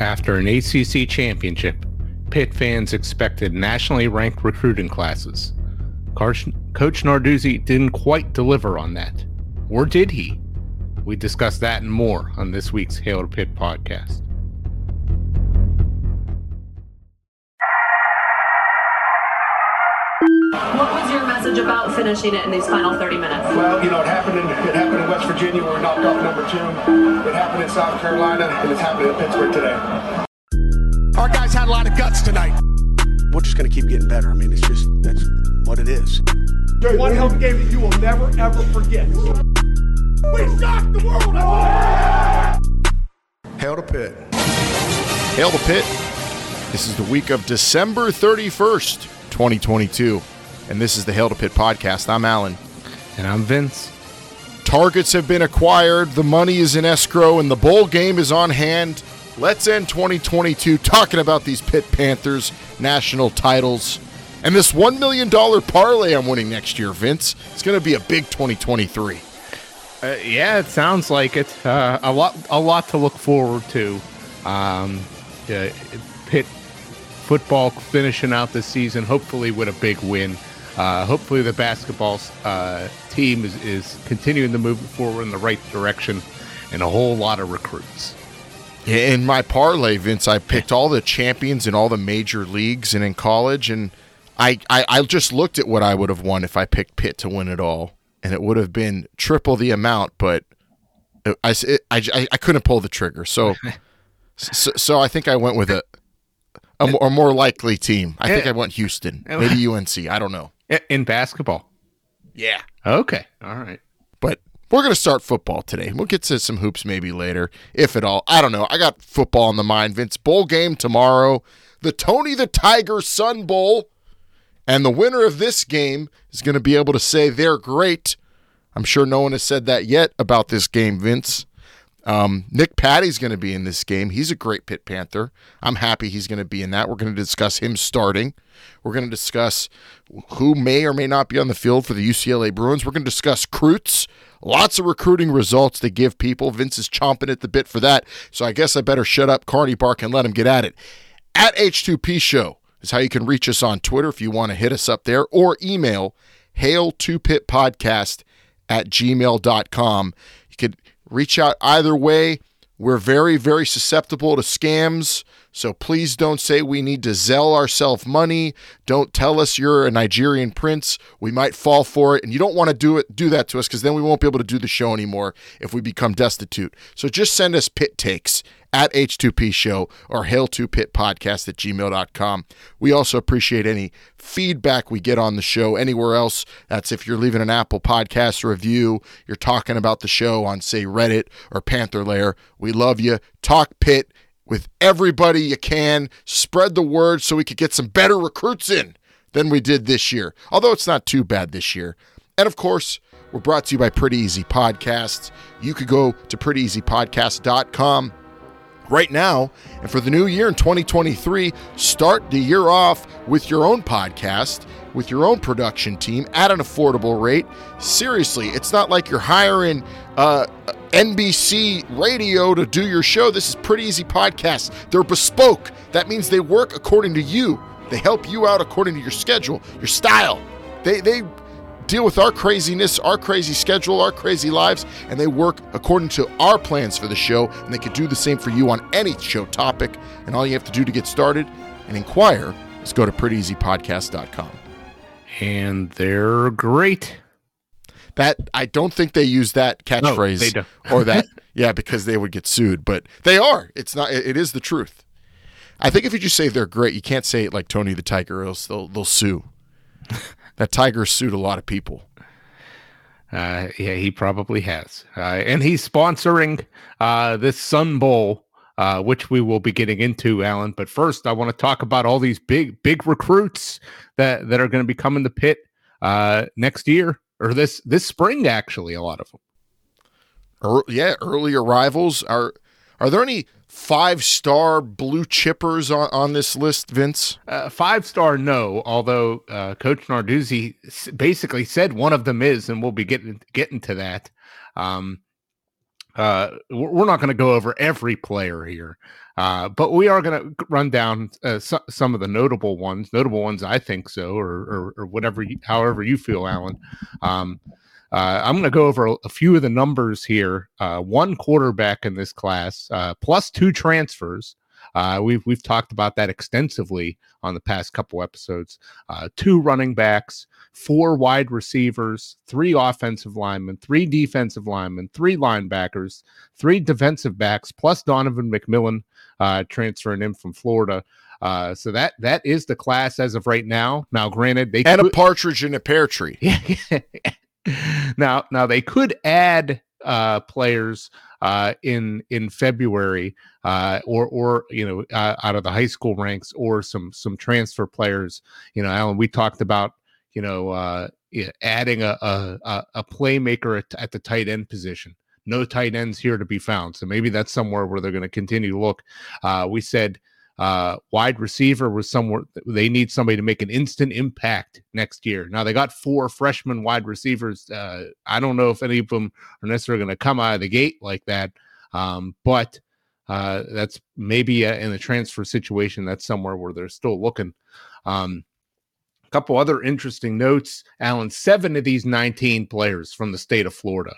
After an ACC championship, Pitt fans expected nationally ranked recruiting classes. Coach Narduzzi didn't quite deliver on that. Or did he? We discuss that and more on this week's Hail to Pitt podcast. Was message about finishing it in these final 30 minutes? Well, you know, it happened in it happened in West Virginia where we knocked off number two. It happened in South Carolina, and it's happening in Pittsburgh today. Our guys had a lot of guts tonight. We're just going to keep getting better. I mean, it's just that's what it is. One hell of a game that you will never ever forget. We shocked the world. Hail to Pitt. Hail to Pitt. This is the week of December 31st, 2022. And this is the Hail to Pitt podcast. I'm Alan. And I'm Vince. Targets have been acquired, the money is in escrow, and the bowl game is on hand. Let's end 2022 talking about these Pitt Panthers national titles and this $1 million parlay I'm winning next year, Vince. It's going to be a big 2023. Uh, yeah, it sounds like it. Uh, a lot, a lot to look forward to. Um, uh, Pitt football finishing out the season, hopefully with a big win. Uh, hopefully, the basketball uh, team is, is continuing to move forward in the right direction, and a whole lot of recruits. In my parlay, Vince, I picked all the champions in all the major leagues and in college, and I, I, I just looked at what I would have won if I picked Pitt to win it all, and it would have been triple the amount, but I, I, I, I couldn't pull the trigger. So, so, so I think I went with a, a, a more likely team. I think I went Houston, maybe UNC. I don't know. Eh, in basketball? Yeah. Okay. All right. But we're going to start football today. We'll get to some hoops maybe later, if at all. I don't know. I got football in the mind, Vince. Bowl game tomorrow. The Tony the Tiger Sun Bowl. And the winner of this game is going to be able to say they're great. I'm sure no one has said that yet about this game, Vince. Um, Nick Patti's going to be in this game. He's a great Pitt Panther. I'm happy he's going to be in that. We're going to discuss him starting. We're going to discuss who may or may not be on the field for the UCLA Bruins. We're going to discuss Croots. Lots of recruiting results to give people. Vince is chomping at the bit for that. So I guess I better shut up Carney Bark and let him get at it. At H2P Show is how you can reach us on Twitter if you want to hit us up there or email hail2pitpodcast at gmail.com. Reach out either way. We're very, very susceptible to scams. So please don't say we need to Zelle ourselves money. Don't tell us you're a Nigerian prince. We might fall for it. And you don't want to do it do that to us because then we won't be able to do the show anymore if we become destitute. So just send us Pitt takes at H2P Show or Hail2Pit Podcast at gmail.com. We also appreciate any feedback we get on the show anywhere else. That's if you're leaving an Apple Podcast review, you're talking about the show on, say, Reddit or Panther Lair. We love you. Talk Pitt with everybody you can. Spread the word so we could get some better recruits in than we did this year, although it's not too bad this year. And of course, we're brought to you by Pretty Easy Podcasts. You could go to prettyeasypodcast.com right now. And for the new year in 2023, start the year off with your own podcast, with your own production team at an affordable rate. Seriously, it's not like you're hiring uh, NBC radio to do your show. This is pretty easy podcasts. They're bespoke. That means they work according to you. They help you out according to your schedule, your style. They they deal with our craziness, our crazy schedule, our crazy lives, and they work according to our plans for the show. And they could do the same for you on any show topic. And all you have to do to get started and inquire is go to prettyeasypodcast.com. And they're great. That I don't think they use that catchphrase no, or that yeah because they would get sued, but they are. It's not. It is the truth. I think if you just say they're great, you can't say it like Tony the Tiger, or else they'll they'll sue. that tiger sued a lot of people. Uh, yeah, he probably has, uh, and he's sponsoring uh, this Sun Bowl, uh, which we will be getting into, Alan. But first, I want to talk about all these big big recruits that that are going to be coming to Pitt uh, next year or this this spring. Actually, a lot of them. Er, yeah, early arrivals are. Are there any five star blue chippers on, on this list, Vince? Uh, five star, no. Although uh, Coach Narduzzi basically said one of them is, and we'll be getting getting to that. Um, uh, we're not going to go over every player here, uh, but we are going to run down uh, so, some of the notable ones. Notable ones, I think so, or or, or whatever, you, however you feel, Alan. Um, uh, I'm going to go over a, a, few of the numbers here. Uh, one quarterback in this class, uh, plus two transfers. Uh, we've we've talked about that extensively on the past couple episodes. Uh, two running backs, four wide receivers, three offensive linemen, three defensive linemen, three linebackers, three defensive backs, plus Donovan McMillan uh, transferring in from Florida. Uh, so that that is the class as of right now. Now, granted, they and could, a partridge in a pear tree. now, now they could add uh, players uh, in in February, uh, or or you know uh, out of the high school ranks, or some some transfer players. You know, Alan, we talked about you know uh, adding a a, a playmaker at, at the tight end position. No tight ends here to be found, so maybe that's somewhere where they're going to continue to look. Uh, we said uh, wide receiver was somewhere they need somebody to make an instant impact next year. Now they got four freshman wide receivers. Uh, I don't know if any of them are necessarily going to come out of the gate like that, um, but uh, that's maybe a, in a transfer situation. That's somewhere where they're still looking. Um, a couple other interesting notes, Alan. Seven of these 19 players from the state of Florida.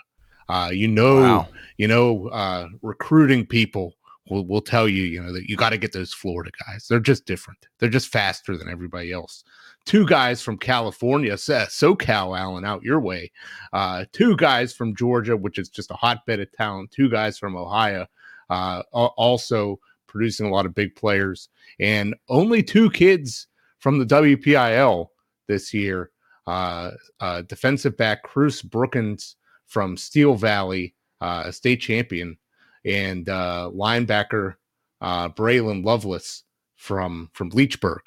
Uh, you know, wow. you know, uh, recruiting people will will tell you, you know, that you got to get those Florida guys. They're just different. They're just faster than everybody else. Two guys from California, SoCal Alan, out your way. Uh, two guys from Georgia, which is just a hotbed of talent. Two guys from Ohio, uh, also producing a lot of big players, and only two kids from the WPIAL this year. Uh, uh, defensive back Cruz Brookins from Steel Valley, uh, a state champion and uh, linebacker uh, Braylon Lovelace from from Leechburg.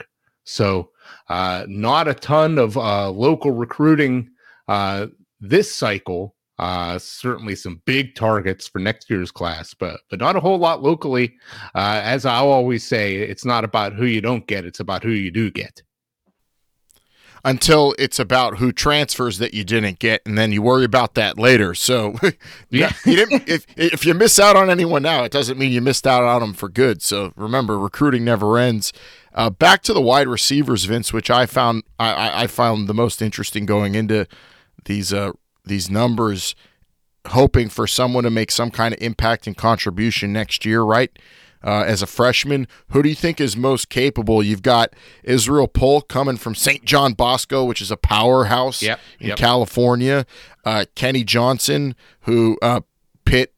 So uh, not a ton of uh, local recruiting uh, this cycle. Uh, certainly some big targets for next year's class, but but not a whole lot locally. Uh, as I always say, it's not about who you don't get; it's about who you do get until it's about who transfers that you didn't get, and then you worry about that later. So, yeah, you didn't. If if you miss out on anyone now, it doesn't mean you missed out on them for good. So remember, recruiting never ends. Uh, back to the wide receivers, Vince, which I found I, I found the most interesting going into these uh, these numbers, hoping for someone to make some kind of impact and contribution next year, right? Uh, as a freshman. Who do you think is most capable? You've got Israel Polk coming from St. John Bosco, which is a powerhouse yep, in yep. California. Uh, Kenny Johnson, who uh, Pitt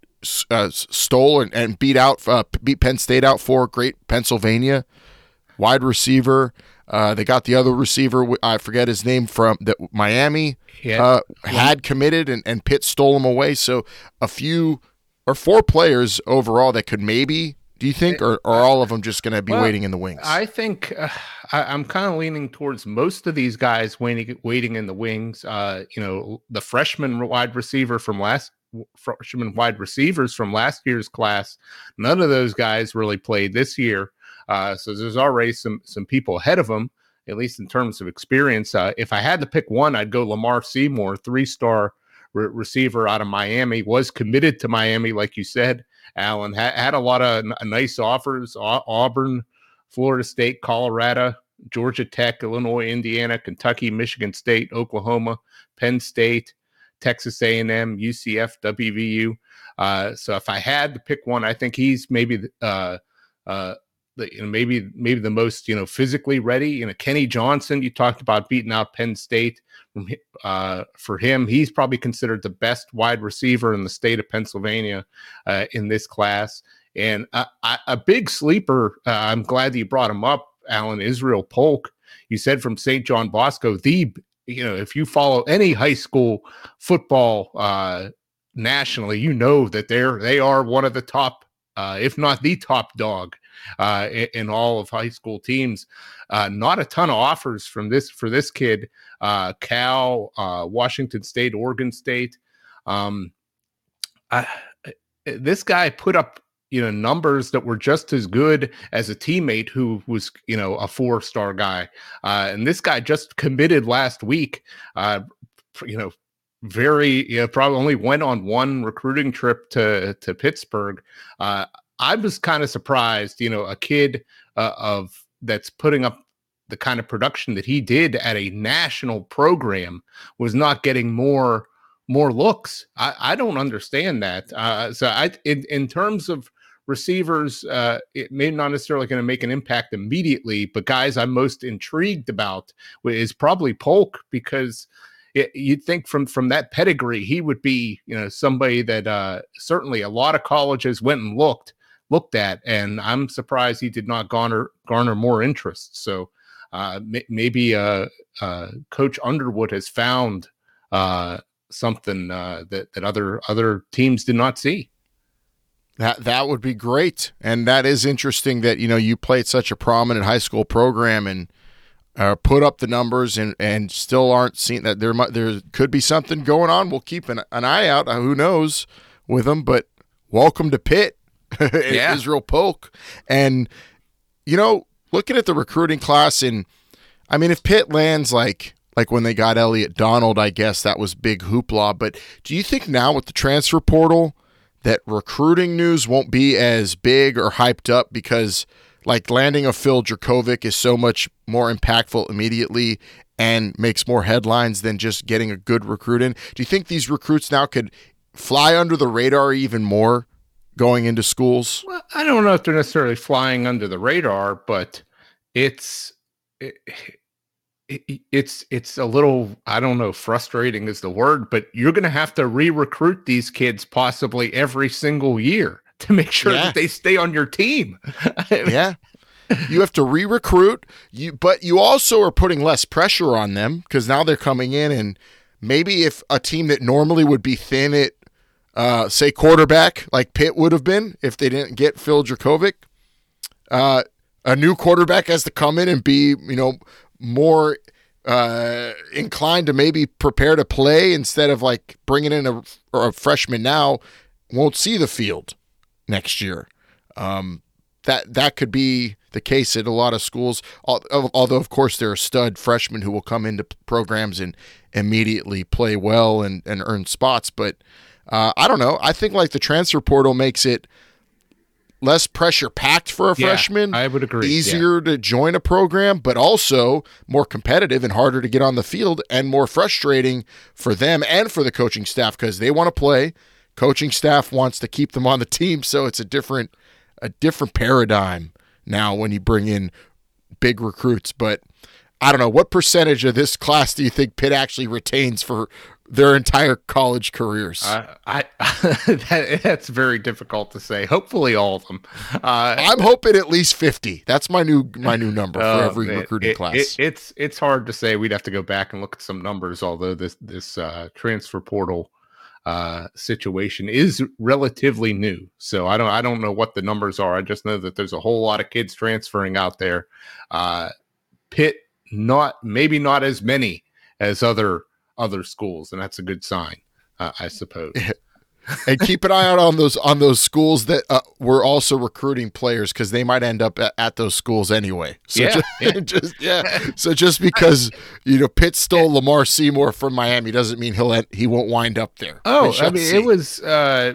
uh, stole and, and, beat out, uh, beat Penn State out for great Pennsylvania wide receiver. Uh, they got the other receiver. I forget his name from that Miami uh, had committed, and, and Pitt stole him away. So a few or four players overall that could maybe do you think, or, are all of them just going to be well, waiting in the wings? I think uh, I, am kind of leaning towards most of these guys waiting, waiting in the wings. Uh, you know, the freshman wide receiver from last freshman wide receivers from last year's class, none of those guys really played this year. Uh, so there's already some some people ahead of them, at least in terms of experience. Uh, if I had to pick one, I'd go Lamar Seymour, three star re- receiver out of Miami, was committed to Miami, like you said. Alan had, had a lot of n- nice offers Auburn, Florida State, Colorado, Georgia Tech, Illinois, Indiana, Kentucky, Michigan State, Oklahoma, Penn State, Texas A&M, UCF, WVU. Uh, so if I had to pick one, I think he's maybe uh, uh, the, you know, maybe maybe the most you know physically ready. You know, Kenny Johnson. You talked about beating out Penn State. Uh, for him, he's probably considered the best wide receiver in the state of Pennsylvania uh, in this class. And a, a big sleeper. Uh, I'm glad that you brought him up, Alan Israel Polk. You said from St. John Bosco, the you know if you follow any high school football uh, nationally, you know that they're they are one of the top, uh, if not the top dog uh, in, in, all of high school teams. Uh, not a ton of offers from this for this kid. Uh, Cal, uh, Washington State, Oregon State. Um, I, this guy put up you know numbers that were just as good as a teammate who was you know a four star guy uh, and this guy just committed last week uh, you know very, you know, probably only went on one recruiting trip to to Pittsburgh. Uh, I was kind of surprised, you know, a kid uh, of that's putting up the kind of production that he did at a national program was not getting more more looks. I, I don't understand that. Uh, so I, in, in terms of receivers, uh, it may not necessarily going to make an impact immediately, but guys I'm most intrigued about is probably Polk because it, you'd think from from that pedigree he would be you know somebody that uh, certainly a lot of colleges went and looked looked at, and I'm surprised he did not garner garner more interest. So uh, maybe uh, uh, Coach Underwood has found uh, something uh, that that other other teams did not see. That that would be great, and that is interesting that you know you played such a prominent high school program and uh, put up the numbers and and still aren't seeing that there there could be something going on. We'll keep an, an eye out. Uh, who knows with them? But welcome to Pitt, yeah. Israel Polk, and you know looking at the recruiting class and I mean if Pitt lands like like when they got Elliot Donald, I guess that was big hoopla. But do you think now with the transfer portal that recruiting news won't be as big or hyped up because like landing a Phil Jurkovec is so much more impactful immediately and makes more headlines than just getting a good recruit in? Do you think these recruits now could fly under the radar even more going into schools? Well, I don't know if they're necessarily flying under the radar, but it's. It, it's it's a little I don't know frustrating is the word, but you're going to have to re-recruit these kids possibly every single year to make sure yeah. that they stay on your team. yeah. You have to re-recruit, you but you also are putting less pressure on them because now they're coming in and maybe if a team that normally would be thin at uh, say quarterback like Pitt would have been if they didn't get Phil Jurkovec, uh, a new quarterback has to come in and be, you know, more uh, inclined to maybe prepare to play instead of like bringing in a, a freshman now won't see the field next year. Um, that that could be the case at a lot of schools. Although, of course, there are stud freshmen who will come into programs and immediately play well and, and earn spots. But uh, I don't know. I think like the transfer portal makes it less pressure packed for a yeah, freshman. I would agree. Easier yeah. to join a program, but also more competitive and harder to get on the field and more frustrating for them and for the coaching staff because they want to play. Coaching staff wants to keep them on the team, so it's a different a different paradigm now when you bring in big recruits. But I don't know what percentage of this class do you think Pitt actually retains for their entire college careers? Uh, I that, that's very difficult to say. Hopefully, all of them. Uh, I'm hoping at least fifty. That's my new my new number for oh, every man, recruiting it, class. It, it's it's hard to say. We'd have to go back and look at some numbers. Although this this uh, transfer portal uh, situation is relatively new, so I don't I don't know what the numbers are. I just know that there's a whole lot of kids transferring out there. Uh, Pitt, not maybe not as many as other other schools, and that's a good sign, uh, I suppose. and keep an eye out on those on those schools that uh, were also recruiting players because they might end up at, at, those schools anyway. So yeah, just, yeah. just, yeah. So just because you know Pitt stole Lamar Seymour from Miami doesn't mean he'll he won't wind up there. Oh, I mean, see. it was uh,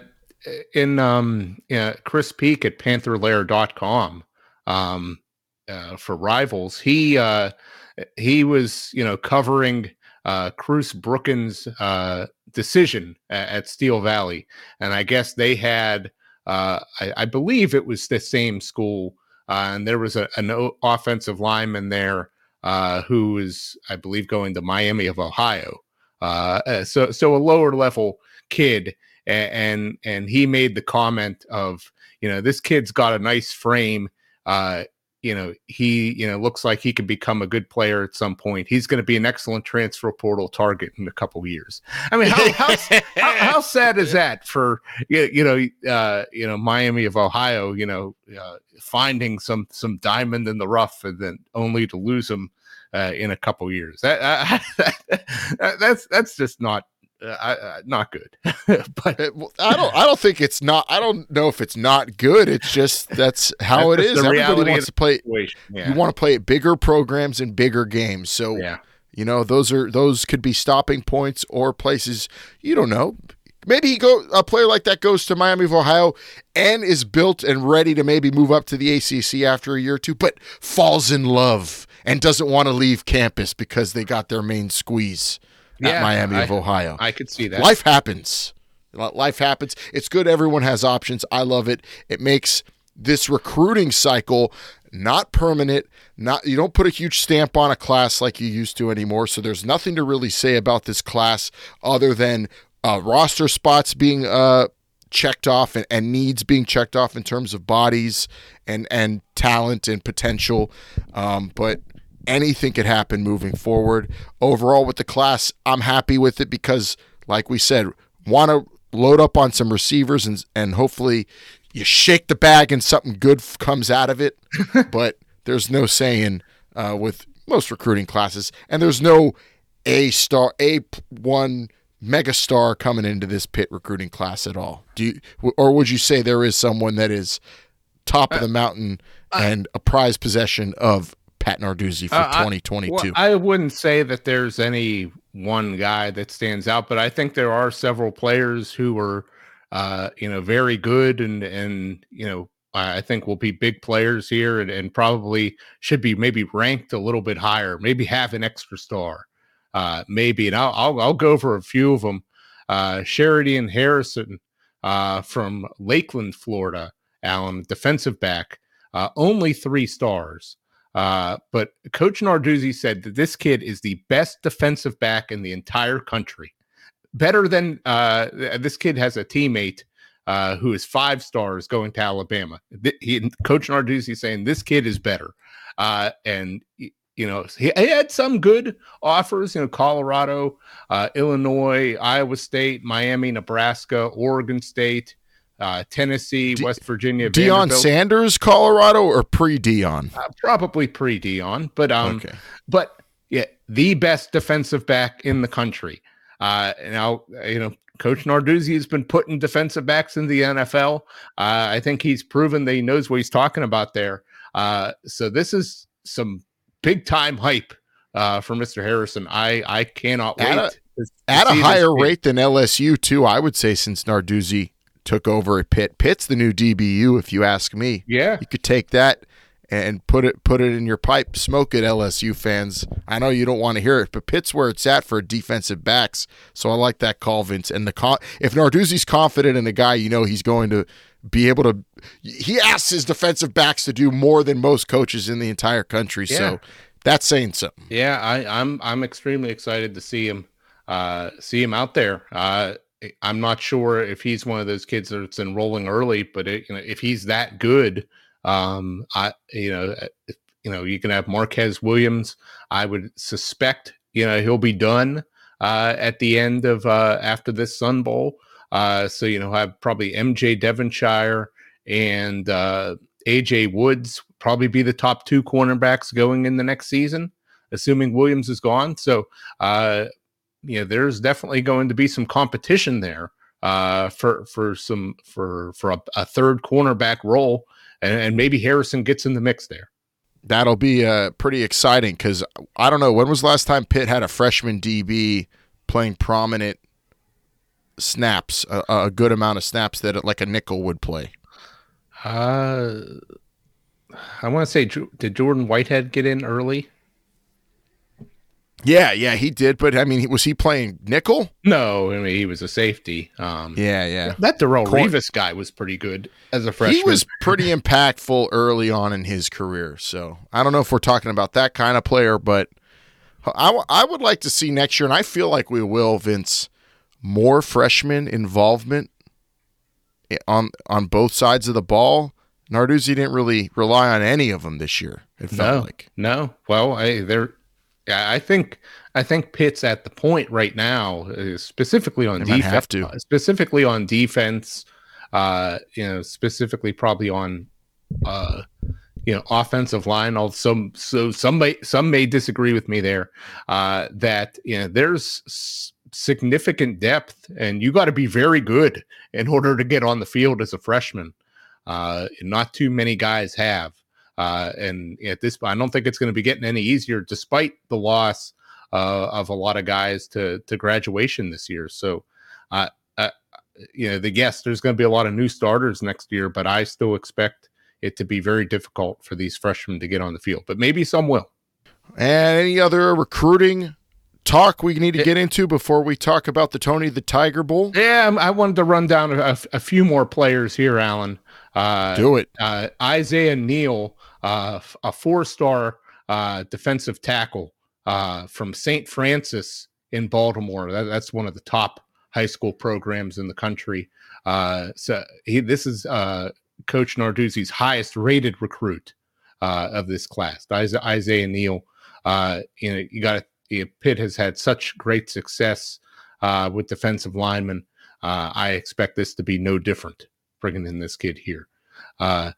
in um, yeah, Chris Peak at PantherLair.com um, uh, for Rivals. He uh, he was you know covering uh, Cruz Brookins' uh, decision at, at, Steel Valley, and I guess they had, uh, I, I, believe it was the same school, uh, and there was a, an offensive lineman there uh, who is, I believe, going to Miami of Ohio. Uh, so, so a lower level kid, and and he made the comment of, you know, this kid's got a nice frame. Uh, you know he you know looks like he could become a good player at some point. He's going to be an excellent transfer portal target in a couple years. I mean how, how, how, how, sad is that for you know uh, you know miami of ohio you know uh, finding some some diamond in the rough and then only to lose him uh, in a couple years? That, that, that's that's just not uh, uh, not good. but I don't. I don't think it's not. I don't know if it's not good. It's just that's how that's it is. Everybody wants to play. Yeah. You want to play bigger programs and bigger games. So yeah. You know, those are those could be stopping points or places you don't know. Maybe he go a player like that goes to Miami of Ohio and is built and ready to maybe move up to the ACC after a year or two, but falls in love and doesn't want to leave campus because they got their main squeeze Yeah, Miami I- of Ohio. I could see that. Life happens. Life happens. It's good everyone has options. I love it. It makes this recruiting cycle not permanent. Not you don't put a huge stamp on a class like you used to anymore. So there's nothing to really say about this class other than uh, roster spots being uh, checked off and, and needs being checked off in terms of bodies and and talent and potential. Um, but anything could happen moving forward. Overall, with the class, I'm happy with it because, like we said, want to load up on some receivers and and hopefully you shake the bag and something good f- comes out of it. but there's no saying uh, with most recruiting classes, and there's no a star, a one mega star coming into this Pitt recruiting class at all. Do you, or would you say there is someone that is top Uh, of the mountain and a prized possession of Pat Narduzzi for Uh, I- 2022? Well, I wouldn't say that there's any one guy that stands out, but I think there are several players who are, uh, you know, very good and and you know, I I think will be big players here and, and probably should be maybe ranked a little bit higher, maybe have an extra star, uh, maybe. And I'll I'll, I'll go for a few of them. Uh, Sheridan Harrison uh, from Lakeland, Florida, Alan, defensive back, uh, only three stars. Uh, but Coach Narduzzi said that this kid is the best defensive back in the entire country. Better than uh, this kid has a teammate uh, who is five stars going to Alabama. He, Coach Narduzzi saying this kid is better. Uh, and you know he, he had some good offers. You know, Colorado, uh, Illinois, Iowa State, Miami, Nebraska, Oregon State, uh, Tennessee, De- West Virginia, Deion Sanders, Colorado, or pre Deion? Uh, probably pre Deion, but um, okay. but yeah, the best defensive back in the country. Uh, now you know, Coach Narduzzi has been putting defensive backs in the NFL. Uh, I think he's proven that he knows what he's talking about there. Uh, so this is some big time hype uh, for Mr. Harrison. I I cannot At wait a- to- to At a higher rate than LSU, too, I would say, since Narduzzi took over at Pitt. Pitt's the new DBU, if you ask me. Yeah, You could take that and put it put it in your pipe, smoke it, LSU fans. I know you don't want to hear it, but Pitt's where it's at for defensive backs. So I like that call, Vince. And the con- if Narduzzi's confident in a guy, you know he's going to be able to. He asks his defensive backs to do more than most coaches in the entire country. Yeah. So that's saying something. Yeah, I, I'm I'm extremely excited to see him uh, see him out there. Uh, I'm not sure if he's one of those kids that's enrolling early, but it, you know, if he's that good, um, I you know if, you know you can have Marquis Williams. I would suspect you know he'll be done uh, at the end of uh, after this Sun Bowl. Uh, so you know have probably MJ Devonshire and uh, AJ Woods probably be the top two cornerbacks going in the next season, assuming Williams is gone. So, uh, you know, there's definitely going to be some competition there uh, for for some for for a, a third cornerback role, and, and maybe Harrison gets in the mix there. That'll be uh, pretty exciting because I don't know when was the last time Pitt had a freshman DB playing prominent snaps, a, a good amount of snaps that like a nickel would play. Uh, I want to say, did Jordan Whitehead get in early? Yeah, yeah, he did. But I mean, he- was he playing nickel? No, I mean he was a safety. Um, Yeah, yeah. that Darrell Cor- Revis guy was pretty good as a freshman. He was pretty impactful early on in his career. So I don't know if we're talking about that kind of player, but I, w- I would like to see next year, and I feel like we will, Vince, more freshman involvement on on both sides of the ball. Narduzzi didn't really rely on any of them this year. It felt no, like. no. Well, I there. Yeah, I think I think Pitt's at the point right now, uh, specifically on They defense. uh, Specifically on defense, uh, you know, specifically probably on, uh, you know, offensive line. Some so some may some may disagree with me there. Uh, that you know, there's s- significant depth, and you got to be very good in order to get on the field as a freshman. Uh, not too many guys have. Uh, and at this, point, I don't think it's going to be getting any easier, despite the loss uh, of a lot of guys to to graduation this year. So, uh, uh you know, the yes, there's going to be a lot of new starters next year, but I still expect it to be very difficult for these freshmen to get on the field. But maybe some will. And any other recruiting talk we need to get into before we talk about the Tony the Tiger Bowl? Yeah, I wanted to run down a, a few more players here, Alan. Uh, Do it. Uh, Isaiah Neal, uh, a four-star uh, defensive tackle uh, from St. Francis in Baltimore. That, that's one of the top high school programs in the country. Uh, so he, this is Coach Narduzzi's highest-rated recruit of this class, Isaiah Neal. you know, you got Pitt has had such great success with defensive linemen. I expect this to be no different bringing in this kid here. Uh,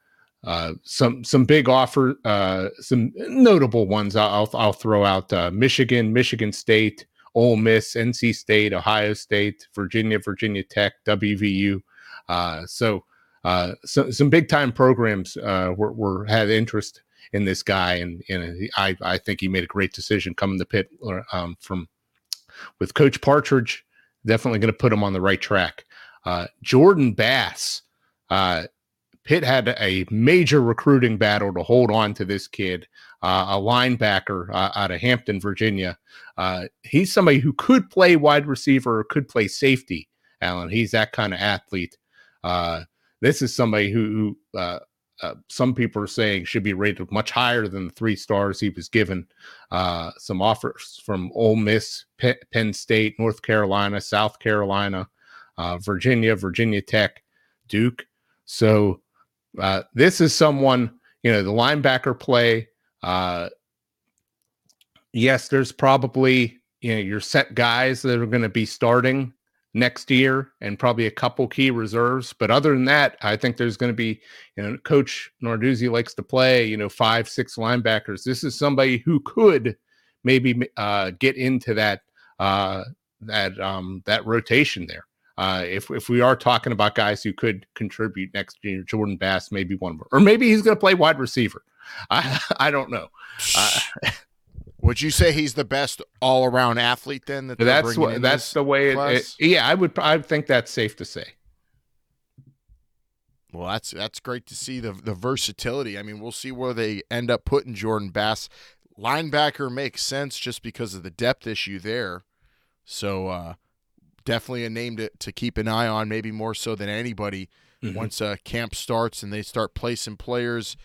uh, some some big offer, uh, some notable ones. I'll I'll throw out uh, Michigan, Michigan State, Ole Miss, NC State, Ohio State, Virginia, Virginia Tech, WVU. Uh, so, uh, so some big time programs were, were had interest in this guy, and and I I think he made a great decision coming to Pitt um, from with Coach Partridge. Definitely going to put him on the right track. Jordan Bass. Pitt had a major recruiting battle to hold on to this kid, uh, a linebacker uh, out of Hampton, Virginia. Uh, he's somebody who could play wide receiver or could play safety, Alan. He's that kind of athlete. Uh, this is somebody who, who uh, uh, some people are saying should be rated much higher than the three stars he was given. some offers from Ole Miss, Penn State, North Carolina, South Carolina, Virginia, Virginia Tech, Duke. So uh, this is someone, you know, the linebacker play. Uh, yes, there's probably, you know, your set guys that are going to be starting next year and probably a couple key reserves. But other than that, I think there's going to be, you know, Coach Narduzzi likes to play, you know, five, six linebackers. This is somebody who could maybe uh, get into that uh, that um, that rotation there. Uh, if if we are talking about guys who could contribute next year, Jordan Bass maybe one more, or maybe he's going to play wide receiver. I I don't know. Uh, would you say he's the best all around athlete then? That that's what that's the way. It, it, yeah, I would. I think that's safe to say. Well, that's that's great to see the the versatility. I mean, we'll see where they end up putting Jordan Bass. Linebacker makes sense just because of the depth issue there. So uh, definitely a name to, to keep an eye on, maybe more so than anybody mm-hmm. once uh, camp starts and they start placing players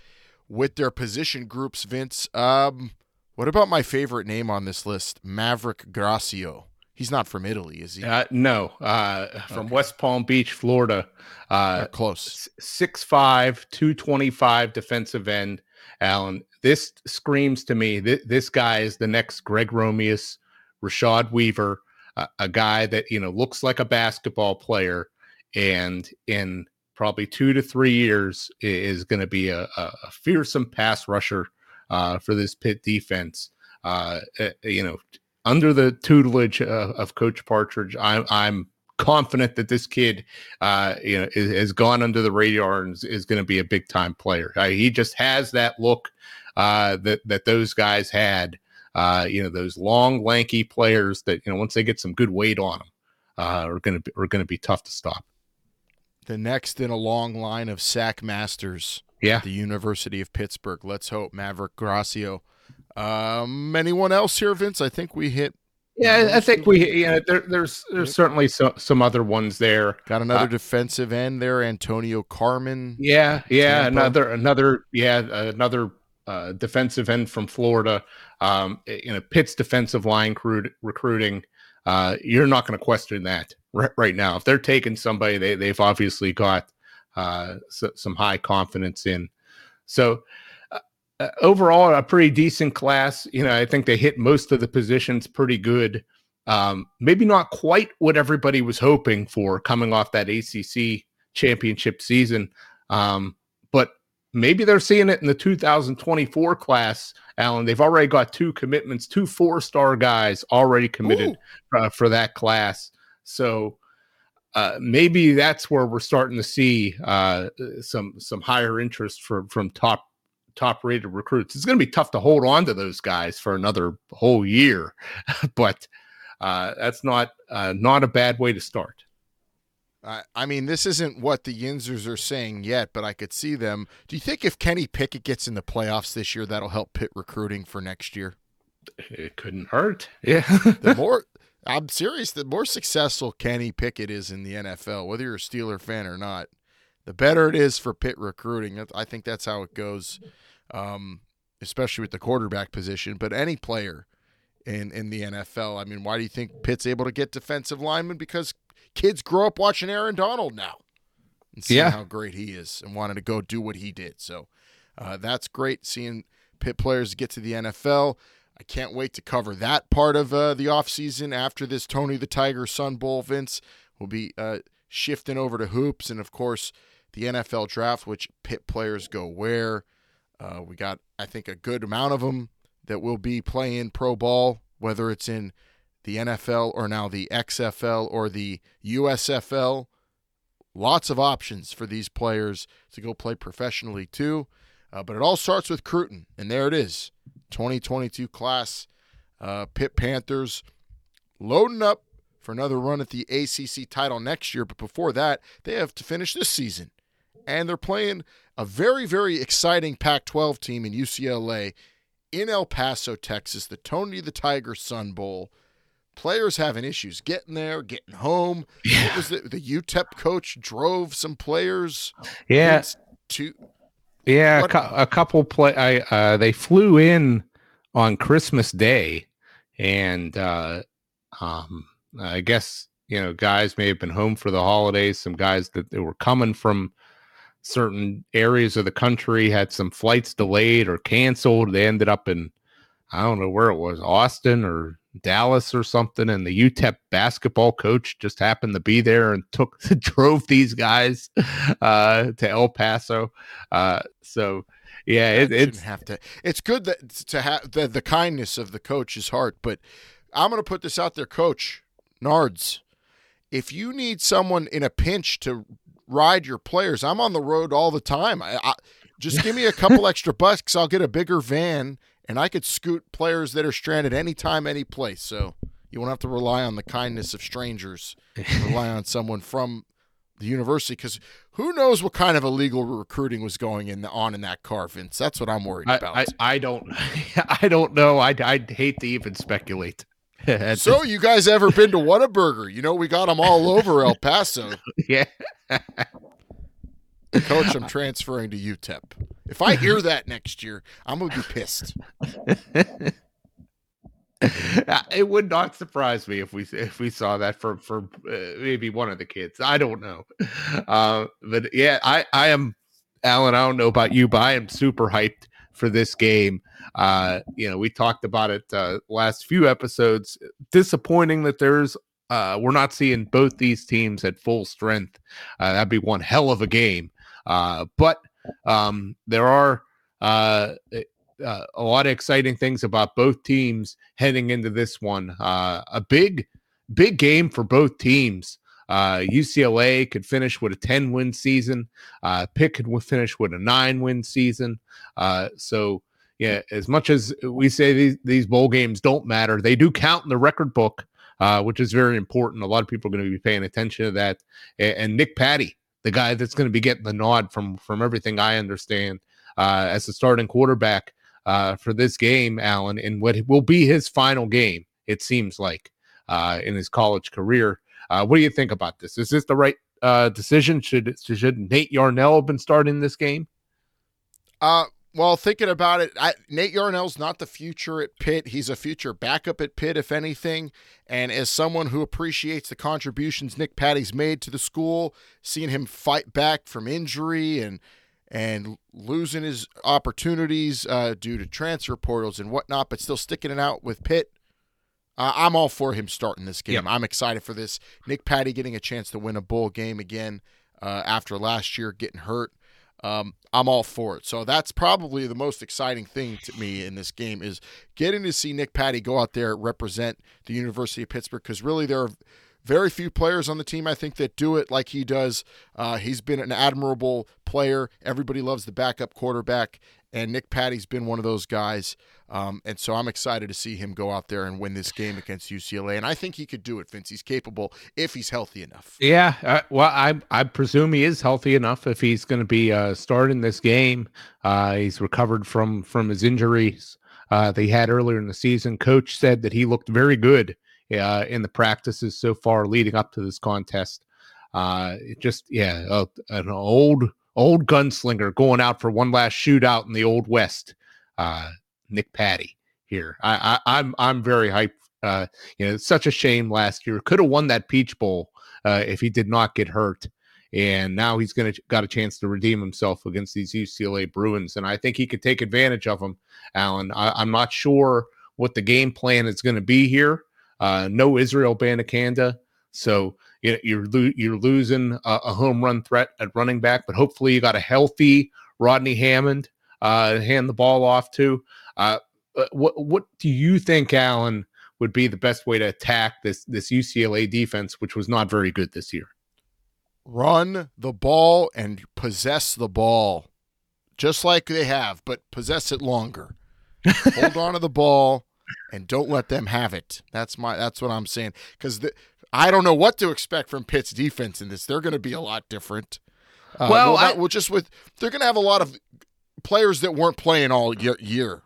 with their position groups. Vince, um, what about my favorite name on this list, Maverick Gracio? He's not from Italy, is he? Uh, no, uh, from okay. West Palm Beach, Florida. Uh, close. 6'5", 225 defensive end. Alan, this screams to me th- this guy is the next Greg Romeus, Rashad Weaver a, guy that you know looks like a basketball player, and in probably two to three years is going to be a, a, fearsome pass rusher uh, for this Pitt defense. Uh, eh, you know, under the tutelage of, of Coach Partridge, I'm, I'm confident that this kid, uh, you know, is, has gone under the radar and is, is going to be a big time player. Uh, he just has that look uh, that that those guys had uh, you know, those long, lanky players that you know once they get some good weight on them, uh, are going to are going to be tough to stop. The next in a long line of sack masters. Yeah, the University of Pittsburgh. Let's hope Maverick Gracio. Um, anyone else here, Vince? I think we hit yeah, I think we you know there, there's there's certainly so, some other ones there. Got another uh, defensive end there, Antonio Carmen. Yeah, yeah, Tampa. another another yeah another uh, defensive end from Florida. Um, you know, Pitt's defensive line recruit, recruiting. Uh, you're not going to question that right, right, now. If they're taking somebody, they they've obviously got uh, so, some high confidence in. So uh, uh, overall, a pretty decent class. You know, I think they hit most of the positions pretty good. Um, maybe not quite what everybody was hoping for coming off that ACC championship season. Um, maybe they're seeing it in the 2024 class, Alan. They've already got two commitments, two four star guys already committed uh, for that class. So uh, maybe that's where we're starting to see uh, some some higher interest from from top top rated recruits. It's going to be tough to hold on to those guys for another whole year, but uh, that's not uh, not a bad way to start. Uh, I mean, this isn't what the Yinzers are saying yet, but I could see them. Do you think if Kenny Pickett gets in the playoffs this year, that'll help Pitt recruiting for next year? It couldn't hurt. Yeah. the more I'm serious, the more successful Kenny Pickett is in the NFL, whether you're a Steeler fan or not, the better it is for Pitt recruiting. I think that's how it goes, um, especially with the quarterback position. But any player in in the NFL, I mean, why do you think Pitt's able to get defensive linemen? Because kids grow up watching Aaron Donald now and seeing Yeah. how great he is and wanting to go do what he did. So uh, that's great seeing Pitt players get to the NFL. I can't wait to cover that part of uh, the offseason after this Tony the Tiger Sun Bowl. Vince will be uh, shifting over to hoops and, of course, the NFL draft, which Pitt players go where. Uh, we got, I think, a good amount of them that will be playing pro ball, whether it's in the NFL or now the XFL or the USFL. Lots of options for these players to go play professionally too. Uh, but it all starts with Cruton, and there it is 2022 class. Uh, Pitt Panthers loading up for another run at the ACC title next year. But before that, they have to finish this season. And they're playing a very, very exciting Pac 12 team in UCLA in El Paso, Texas, the Tony the Tiger Sun Bowl. Players having issues getting there, getting home. What was the, the UTEP coach drove some players Yeah. to Yeah, a, What- a couple play. I uh, they flew in on Christmas Day, and uh, um, I guess you know guys may have been home for the holidays. Some guys that they were coming from certain areas of the country had some flights delayed or canceled. They ended up in I don't know where it was, Austin or Dallas or something, and the UTEP basketball coach just happened to be there and took drove these guys uh, to El Paso. Uh, so yeah, it, it's have to. It's good that to have the, the kindness of the coach's heart, but I'm going to put this out there, Coach Nards. If you need someone in a pinch to ride your players, I'm on the road all the time. I, I, just give me a couple extra bucks, I'll get a bigger van, and I could scoot players that are stranded anytime, any place. So you won't have to rely on the kindness of strangers. rely on someone from the university because who knows what kind of illegal recruiting was going in on in that car, Vince. That's what I'm worried I, about. I, I don't I don't know. I I'd hate to even speculate. So you guys ever been to Whataburger? You know we got them all over El Paso. yeah. Coach, I'm transferring to UTEP. If I hear that next year, I'm gonna be pissed. It would not surprise me if we if we saw that for for uh, maybe one of the kids. I don't know, uh, but yeah, I I am Alan. I don't know about you, but I am super hyped for this game. Uh, you know, we talked about it uh, last few episodes. Disappointing that there's uh, we're not seeing both these teams at full strength. Uh, that'd be one hell of a game. Uh, but um, there are uh, uh, a lot of exciting things about both teams heading into this one. Uh, a big, big game for both teams. UCLA could finish with a 10 win season. Pitt could finish with a nine win season. So, yeah, as much as we say these, these bowl games don't matter, they do count in the record book, uh, which is very important. A lot of people are going to be paying attention to that. A- And, Nick Patti, the guy that's going to be getting the nod from from everything I understand uh, as the starting quarterback uh, for this game, Alan, in what will be his final game, it seems like, uh, in his college career. Uh, what do you think about this? Is this the right uh, decision? Should should Nate Yarnell have been starting this game? Uh, well, thinking about it, I, Nate Yarnell's not the future at Pitt. He's a future backup at Pitt, if anything. And as someone who appreciates the contributions Nick Patti's made to the school, seeing him fight back from injury and and losing his opportunities uh, due to transfer portals and whatnot, but still sticking it out with Pitt. Uh, I'm all for him starting this game. Yep. I'm excited for this. Nick Patti getting a chance to win a bowl game again uh, after last year getting hurt. Um, I'm all for it. So that's probably the most exciting thing to me in this game is getting to see Nick Patti go out there represent the University of Pittsburgh because really there are very few players on the team I think that do it like he does. Uh, he's been an admirable player. Everybody loves the backup quarterback, and Nick Patti's been one of those guys. Um, and so I'm excited to see him go out there and win this game against UCLA. And I think he could do it, Vince. He's capable if he's healthy enough. Yeah, uh, well, I I presume he is healthy enough if he's going to be uh, starting this game. Uh, he's recovered from from his injuries uh, they had earlier in the season. Coach said that he looked very good uh, in the practices so far leading up to this contest. Uh, it just yeah, an old old gunslinger going out for one last shootout in the old west. Uh, Nick Patti here. I, I I'm I'm very hyped. Uh, you know, it's such a shame last year. Could have won that Peach Bowl uh, if he did not get hurt. And now he's going to got a chance to redeem himself against these UCLA Bruins, and I think he could take advantage of them. Alan, I, I'm not sure what the game plan is going to be here. Uh, no Israel Abanikanda, so you know, you're lo- you're losing a, a, home run threat at running back, but hopefully you got a healthy Rodney Hammond uh, hand the ball off to. Uh, uh what what do you think, Alan, would be the best way to attack this this UCLA defense, which was not very good this year? Run the ball and possess the ball, just like they have, but possess it longer. Hold on to the ball and don't let them have it. That's my that's what I'm saying because I don't know what to expect from Pitt's defense in this. They're going to be a lot different. Uh, well, well, I, well, just with they're going to have a lot of players that weren't playing all year, year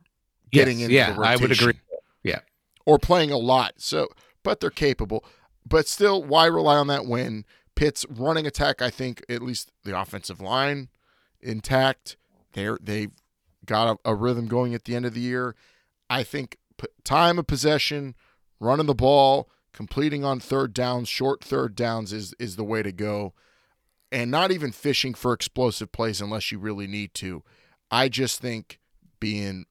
getting yes, into yeah, the rotation. I would agree. Yeah, or playing a lot. So, but they're capable. But still, why rely on that when Pitt's running attack? I think at least the offensive line intact. They're they've got a, a rhythm going at the end of the year. I think time of possession, running the ball, completing on third downs, short third downs is is the way to go. And not even fishing for explosive plays unless you really need to. I just think being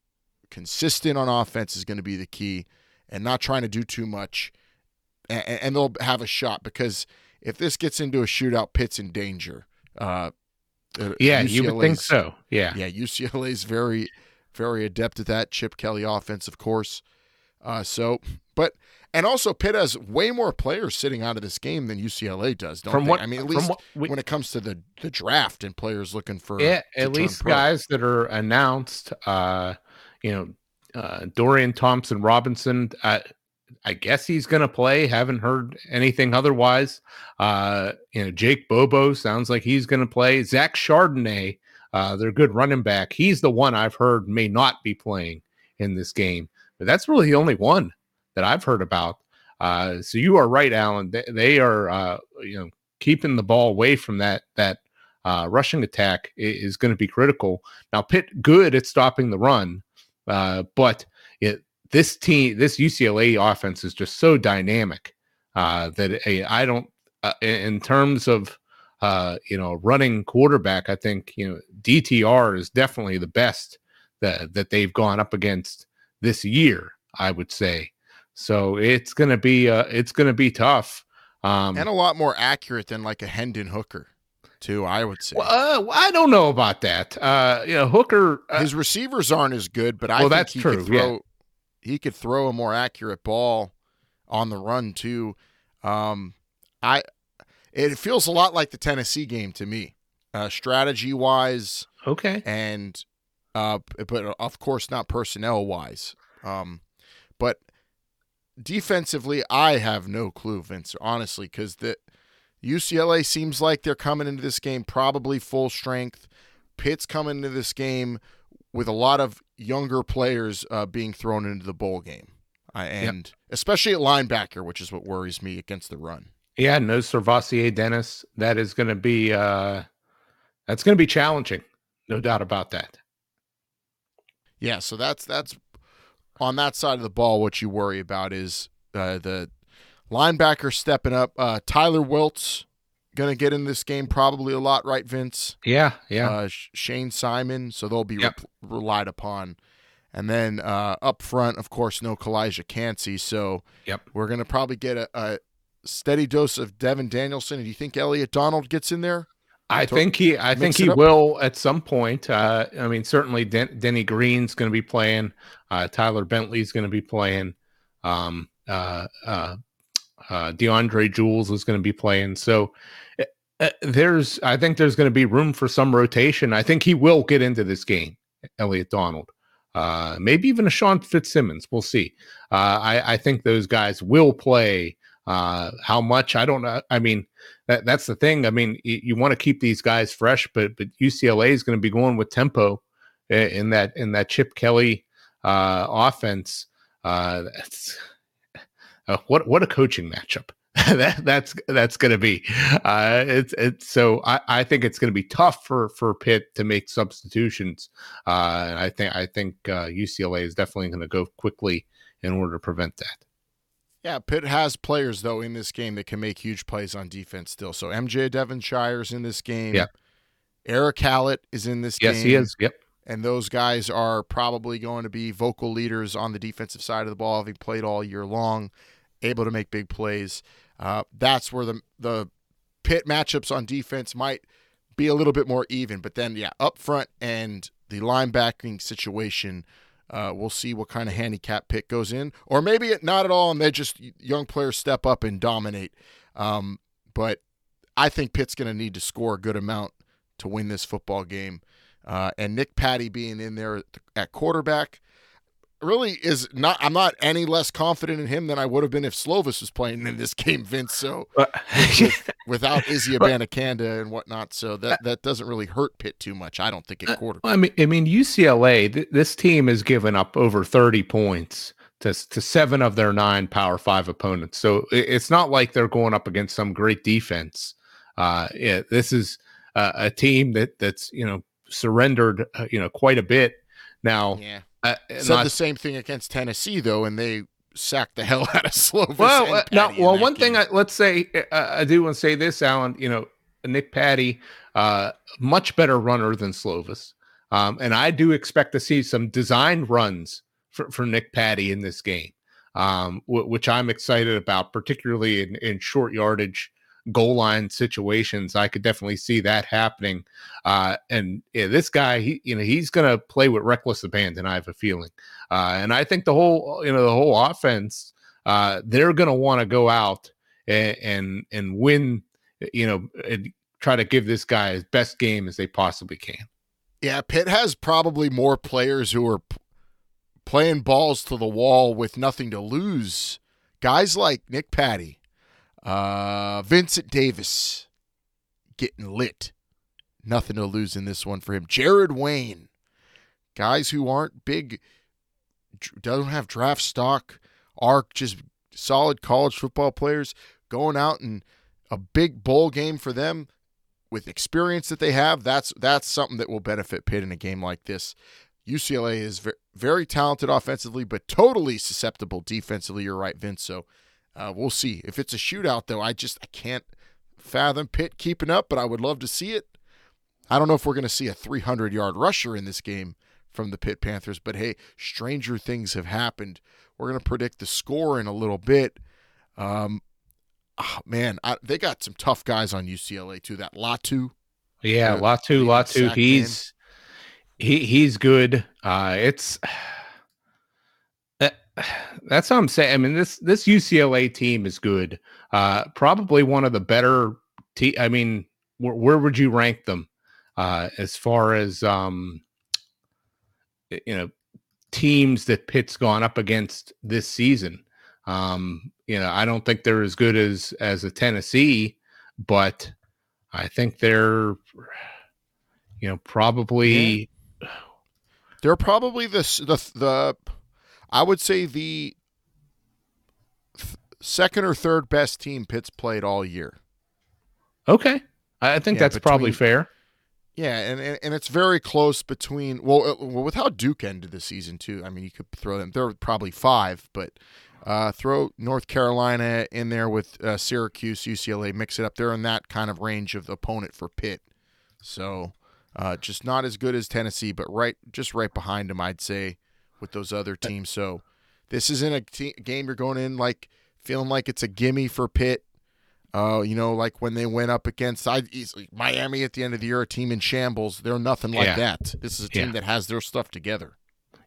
consistent on offense is going to be the key and not trying to do too much. And, and they'll have a shot because if this gets into a shootout, Pitt's in danger. Uh, uh yeah, UCLA's, you would think so. Yeah. Yeah, UCLA is very, very adept at that. Chip Kelly offense, of course. Uh, so, but and also Pitt has way more players sitting out of this game than UCLA does. Don't from they? what I mean, at least we, when it comes to the the draft and players looking for yeah, at least pro. guys that are announced. Uh, you know, uh, Dorian Thompson Robinson. Uh, I guess he's going to play. Haven't heard anything otherwise. Uh, you know, Jake Bobo sounds like he's going to play. Zach Charbonnet, uh, their good running back. He's the one I've heard may not be playing in this game. But that's really the only one that I've heard about. Uh, so you are right, Alan. They, they are, uh, you know, keeping the ball away from that that uh, rushing attack is, is going to be critical. Now, Pitt good at stopping the run, uh, but it, this team, this UCLA offense is just so dynamic uh, that I don't, uh, in terms of uh, you know running quarterback, I think you know DTR is definitely the best that that they've gone up against this year. I would say so. It's gonna be uh, it's gonna be tough, um, and a lot more accurate than like a Hendon Hooker too. I would say. Well, uh, I don't know about that. Uh, you know, Hooker. Uh, his receivers aren't as good, but I well, think that's he true. Could throw, yeah. He could throw a more accurate ball on the run too. Um, I. It feels a lot like the Tennessee game to me, uh, strategy wise. Okay. And uh, but of course not personnel wise. Um, but defensively, I have no clue, Vince, honestly, because the UCLA seems like they're coming into this game probably full strength. Pitt's coming into this game with a lot of younger players uh, being thrown into the bowl game, uh, and yep. especially at linebacker, which is what worries me against the run. Yeah, no SirVocea Dennis. That is going to be uh, that's going to be challenging, no doubt about that. Yeah, so that's that's on that side of the ball, what you worry about is uh, the linebacker stepping up. Uh, Tyler Wiltz going to get in this game probably a lot, right, Vince? Yeah, yeah. Uh, Shane Simon, so they'll be yep. re- relied upon. And then uh, up front, of course, no Calijah Kancey. So yep. we're going to probably get a, a, steady dose of Devin Danielson. Do you think Elliot Donald gets in there? I think he. I think he will at some point. Uh, I mean, certainly Den- Denny Green's going to be playing. Uh, Tyler Bentley's going to be playing. Um, uh, uh, uh DeAndre Jules is going to be playing. So uh, there's. I think there's going to be room for some rotation. I think he will get into this game. Elliot Donald. Uh, maybe even a Sean Fitzsimmons. We'll see. Uh, I, I think those guys will play. Uh, how much? I don't know. I mean, that, that's the thing. I mean, you, you want to keep these guys fresh, but but UCLA is going to be going with tempo in that in that Chip Kelly uh, offense. Uh, that's uh, what what a coaching matchup. that, that's that's going to be. Uh, it's it's so I, I think it's going to be tough for for Pitt to make substitutions. Uh, I think I think uh, UCLA is definitely going to go quickly in order to prevent that. Yeah, Pitt has players though in this game that can make huge plays on defense still. So MJ Devonshire's in this game. Yeah. Erick Hallett is in this yes, game. Yes, he is. Yep. And those guys are probably going to be vocal leaders on the defensive side of the ball, having played all year long, able to make big plays. Uh, that's where the the Pitt matchups on defense might be a little bit more even. But then, yeah, up front and the linebacking situation, uh, we'll see what kind of handicap Pitt goes in, or maybe not at all, and they just young players step up and dominate. Um, but I think Pitt's going to need to score a good amount to win this football game. Uh, and Nick Patti being in there at quarterback, really is not. I'm not any less confident in him than I would have been if Slovis was playing in this game, Vince. So with, without Izzy Abanikanda and whatnot, so that that doesn't really hurt Pitt too much. I don't think at quarter. I mean, I mean UCLA. Th- this team has given up over 30 points. To, to seven of their nine Power Five opponents, so it's not like they're going up against some great defense. Uh, yeah, this is uh, a team that that's you know surrendered uh, you know quite a bit. Now, yeah. Uh, Said not, the same thing against Tennessee though, and they sacked the hell out of Slovis. Well, uh, now, well, one game. thing I, let's say uh, I do want to say this, Alan. You know, Nick Patti, uh, much better runner than Slovis, um, and I do expect to see some design runs for, for Nick Patti in this game, um, w- which I'm excited about, particularly in, in short yardage goal line situations. I could definitely see that happening. Uh, and yeah, this guy, he, you know, he's going to play with reckless abandon. I have a feeling. Uh, and I think the whole, you know, the whole offense, uh, they're going to want to go out and, and, and win, you know, and try to give this guy his best game as they possibly can. Yeah. Pitt has probably more players who are p- playing balls to the wall with nothing to lose. Guys like Nick Patti, uh, Vincent Davis getting lit. Nothing to lose in this one for him. Jared Wayne, guys who aren't big, don't have draft stock, are just solid college football players going out and a big bowl game for them with experience that they have. That's that's something that will benefit Pitt in a game like this. UCLA is very, very talented offensively, but totally susceptible defensively. You're right, Vince. So uh, we'll see. If it's a shootout, though, I just I can't fathom Pitt keeping up, but I would love to see it. I don't know if we're going to see a 300 yard rusher in this game from the Pitt Panthers, but hey, stranger things have happened. We're going to predict the score in a little bit. Um, oh, man, I, they got some tough guys on UCLA too. That Latu, yeah, uh, Latu, Latu, he's he he's good. Uh, it's that's what I'm saying. I mean, this this UCLA team is good. Uh, probably one of the better. Te- I mean, wh- where would you rank them uh, as far as um, you know teams that Pitt's gone up against this season? Um, you know, I don't think they're as good as as a Tennessee, but I think they're you know probably yeah. they're probably the the the I would say the th- second or third best team Pitt's played all year. Okay, I think yeah, that's between, probably fair. Yeah, and, and and it's very close between well, uh, well, with how Duke ended the season too. I mean, you could throw them. They're probably five, but uh, throw North Carolina in there with uh, Syracuse, UCLA, mix it up. They're in that kind of range of opponent for Pitt. So, uh, just not as good as Tennessee, but right, just right behind them, I'd say with those other teams. So this isn't a te- game you're going in like feeling like it's a gimme for Pitt. Uh, you know, like when they went up against I, Miami at the end of the year, a team in shambles. They're nothing like yeah. that. This is a team yeah. that has their stuff together.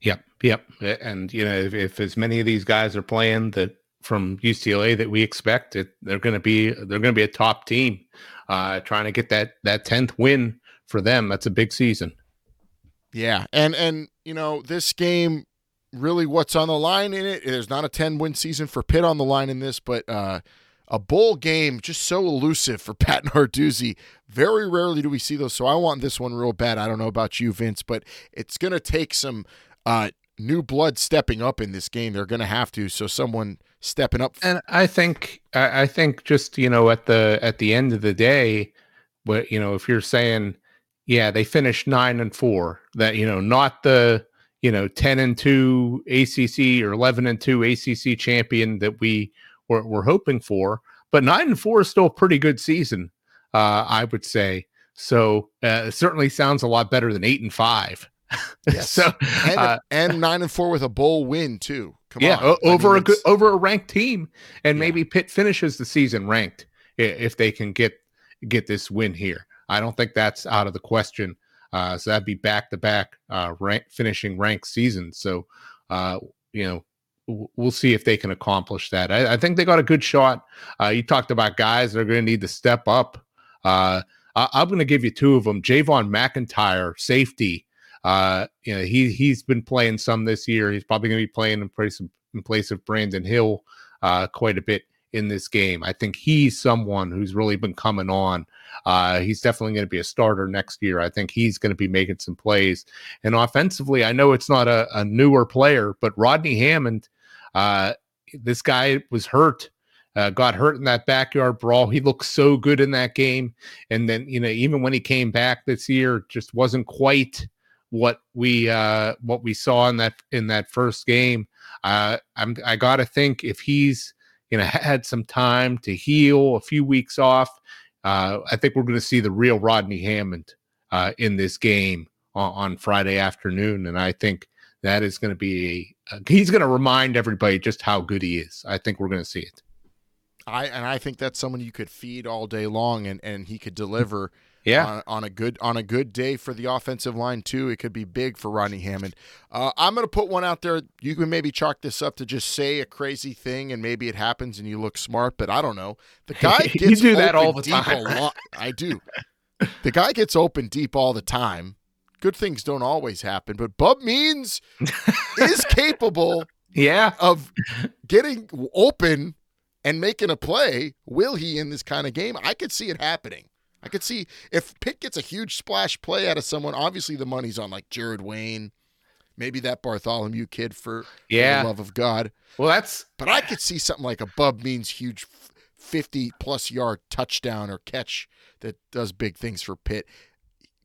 Yep, yep. And you know, if, if as many of these guys are playing that from UCLA that we expect, it, they're going to be they're going to be a top team. Uh, trying to get that that tenth win for them. That's a big season. Yeah, and and you know this game, really, what's on the line in it? There's not a 10 win season for Pitt on the line in this, but uh, a bowl game just so elusive for Pat Narduzzi. Very rarely do we see those, so I want this one real bad. I don't know about you, Vince, but it's gonna take some uh, new blood stepping up in this game. They're gonna have to. So someone stepping up. And I think I I think just you know at the at the end of the day, what you know if you're saying yeah they finished nine and four that you know not the you know 10 and 2 ACC or 11 and 2 ACC champion that we were, were hoping for but 9 and 4 is still a pretty good season uh I would say so uh, it certainly sounds a lot better than 8 and 5 Yes. so and, uh, and nine and four with a bowl win too. Come yeah, on, o- I over mean, a good over a ranked team, and Yeah. maybe Pitt finishes the season ranked if they can get get this win here. I don't think that's out of the question. Uh, so that'd be back to back rank finishing ranked seasons. So uh, you know w- we'll see if they can accomplish that. I, I think they got a good shot. Uh, you talked about guys that are going to need to step up. Uh, I, I'm going to give you two of them. Javon McIntyre, safety. Uh, you know, he he's been playing some this year. He's probably going to be playing in place of in place of Brandon Hill uh, quite a bit in this game. I think he's someone who's really been coming on. Uh, he's definitely going to be a starter next year. I think he's going to be making some plays. And offensively, I know it's not a, a newer player, but Rodney Hammond, uh, this guy was hurt. Uh, got hurt in that backyard brawl. He looked so good in that game, and then you know even when he came back this year, just wasn't quite what we uh what we saw in that in that first game uh i'm i gotta think if he's you know had some time to heal a few weeks off uh i think we're going to see the real rodney hammond uh in this game on, on friday afternoon and i think that is going to be uh, he's going to remind everybody just how good he is i think we're going to see it I and I think that's someone you could feed all day long, and and he could deliver. Yeah On, on a good on a good day for the offensive line too, it could be big for Rodney Hammond. Uh, I'm going to put one out there. You can maybe chalk this up to just say a crazy thing, and maybe it happens, and you look smart. But I don't know. The guy You gets do that all the deep time. A lot. I do. The guy gets open deep all the time. Good things don't always happen, but Bub Means is capable yeah of getting open and making a play. Will he in this kind of game? I could see it happening. I could see if Pitt gets a huge splash play out of someone. Obviously, the money's on like Jared Wayne, maybe that Bartholomew kid for, for Yeah. the love of God. well that's But I could see something like a Bub Means huge 50 plus yard touchdown or catch that does big things for Pitt.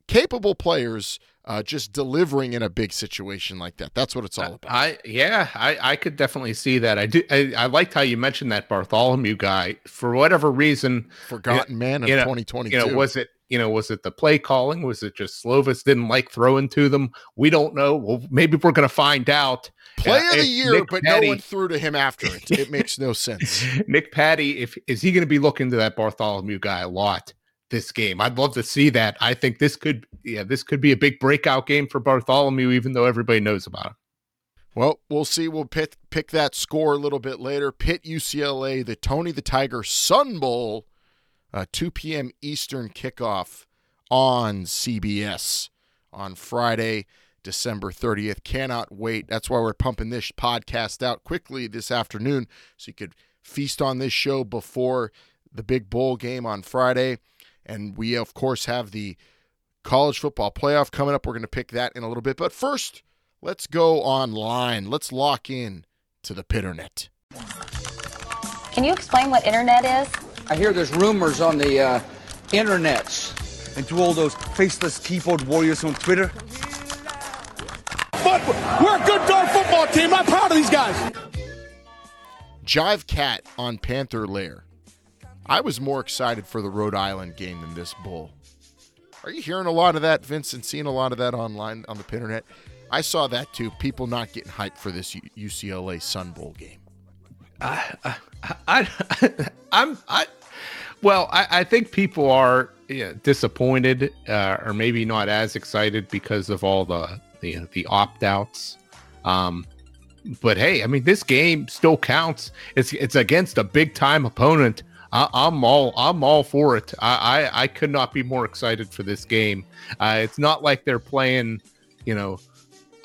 Capable players uh, just delivering in a big situation like that. That's what it's all about. I yeah, I I could definitely see that. I do. I, I liked how you mentioned that Bartholomew guy. For whatever reason, Forgotten man of you know, 2022. you know, was it you know was it the play calling? Was it just Slovis didn't like throwing to them? We don't know. Well, maybe we're gonna find out. Play Uh, of the year, Nick but Petty- no one threw to him after it. It makes no sense. Nick Patti, if is he going to be looking to that Bartholomew guy a lot this game? I'd love to see that. I think this could, yeah, this could be a big breakout game for Bartholomew, even though everybody knows about him. Well, we'll see. We'll pick, pick that score a little bit later. Pitt UCLA, the Tony the Tiger Sun Bowl, uh, 2 p.m. Eastern kickoff on CBS on Friday, December 30th. Cannot wait. That's why we're pumping this podcast out quickly this afternoon so you could feast on this show before the big bowl game on Friday. And we, of course, have the college football playoff coming up. We're going to pick that in a little bit. But first, let's go online. Let's lock in to the Pitternet. Can you explain what internet is? I hear there's rumors on the uh, internets. and to all those faceless keyboard warriors on Twitter. But we're a good darn football team. I'm proud of these guys. Jive Cat on Panther Lair. I was more excited for the Rhode Island game than this bowl. Are you hearing a lot of that, Vincent? Seeing a lot of that online on the internet? I saw that too. People not getting hyped for this UCLA Sun Bowl game. I, I'm, I, well, I, I think people are yeah, disappointed, uh, or maybe not as excited because of all the the, the opt outs. Um, but hey, I mean, this game still counts. It's it's against a big time opponent. I, I'm all I'm all for it. I, I I could not be more excited for this game. Uh, it's not like they're playing, you know,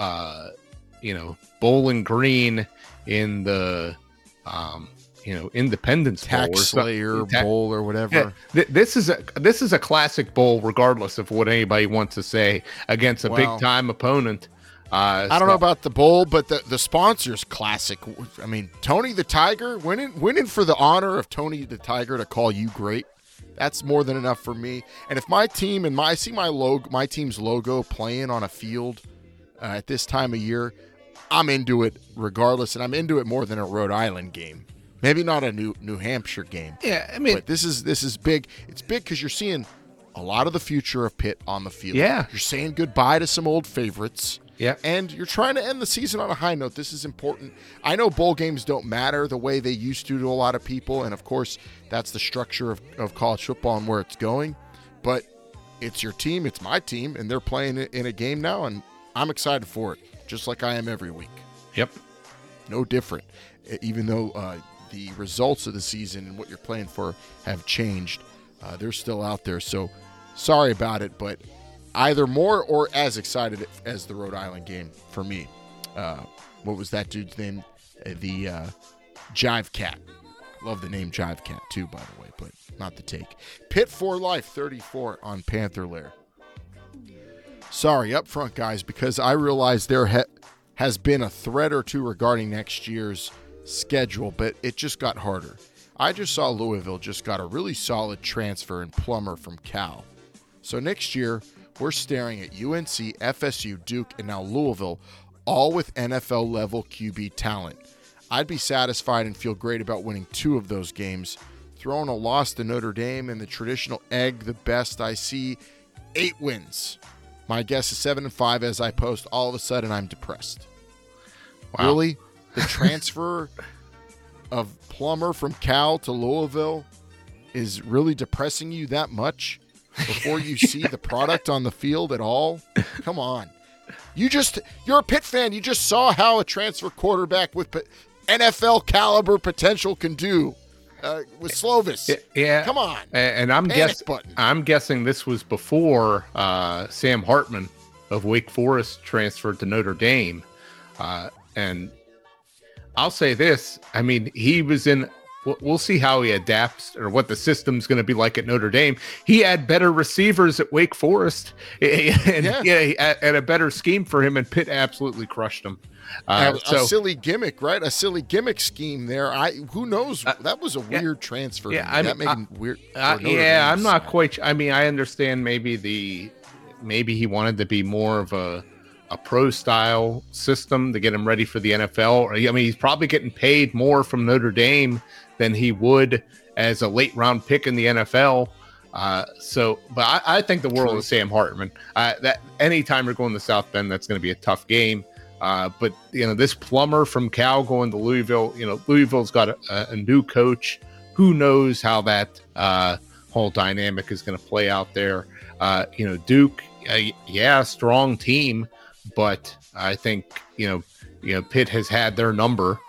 uh, you know, Bowling Green in the, um, you know, Independence Bowl Tax or Slayer Ta- Bowl or whatever. Yeah, th- this is a this is a classic bowl, regardless of what anybody wants to say against a Well- big time opponent. Uh, I don't know about the bowl, but the the sponsors classic. I mean, Tony the Tiger winning winning for the honor of Tony the Tiger to call you great. That's more than enough for me. And if my team and my I see my logo, my team's logo playing on a field uh, at this time of year, I'm into it regardless, and I'm into it more than a Rhode Island game. Maybe not a New New Hampshire game. Yeah, I mean, But this is this is big. It's big because you're seeing a lot of the future of Pitt on the field. Yeah. you're saying goodbye to some old favorites. Yeah. and you're trying to end the season on a high note. This is important. I know bowl games don't matter the way they used to to a lot of people, and of course that's the structure of, of college football and where it's going. But it's your team, it's my team, and they're playing in a game now, and I'm excited for it, just like I am every week yep. no different. Even though uh, the results of the season and what you're playing for have changed, uh, they're still out there. So sorry about it, but either more or as excited as the Rhode Island game for me. Uh, what was that dude's name? Uh, The uh, Jive Cat. Love the name Jive Cat too, by the way, but not the take. Pit for Life 34 on Panther Lair. Sorry, up front, guys, because I realize there ha- has been a threat or two regarding next year's schedule, but it just got harder. I just saw Louisville just got a really solid transfer in Plummer from Cal. So next year, we're staring at UNC, FSU, Duke, and now Louisville, all with NFL level QB talent. I'd be satisfied and feel great about winning two of those games. Throwing a loss to Notre Dame and the traditional egg, the best I see, eight wins. My guess is seven and five as I post. All of a sudden, I'm depressed. Wow. Really? The transfer of Plummer from Cal to Louisville is really depressing you that much before you see the product on the field at all? Come on. You just, you're a Pitt fan. You just saw how a transfer quarterback with NFL caliber potential can do uh, with Slovis. Yeah. Come on. And I'm Panic guessing button. I'm guessing this was before uh, Sam Hartman of Wake Forest transferred to Notre Dame. Uh, and I'll say this: I mean, he was in. We'll- see how he adapts or what the system's going to be like at Notre Dame. He had better receivers at Wake Forest, and Yeah. yeah, and a better scheme for him, and Pitt absolutely crushed him. Uh, a, so a silly gimmick, right? A silly gimmick scheme there. I who knows? that was a weird transfer. Uh, yeah, to me. that made I, weird. Uh, yeah, I'm not quite. I mean, I understand maybe the maybe he wanted to be more of a a pro style system to get him ready for the NFL. I mean, he's probably getting paid more from Notre Dame than he would as a late round pick in the NFL. Uh, so, but I, I think the world of Sam Hartman. Uh, that anytime you're going to South Bend, that's going to be a tough game. Uh, but you know, this Plummer from Cal going to Louisville. You know, Louisville's got a, a, a new coach. Who knows how that uh, whole dynamic is going to play out there? Uh, you know, Duke, uh, yeah, strong team, but I think you know, you know, Pitt has had their number.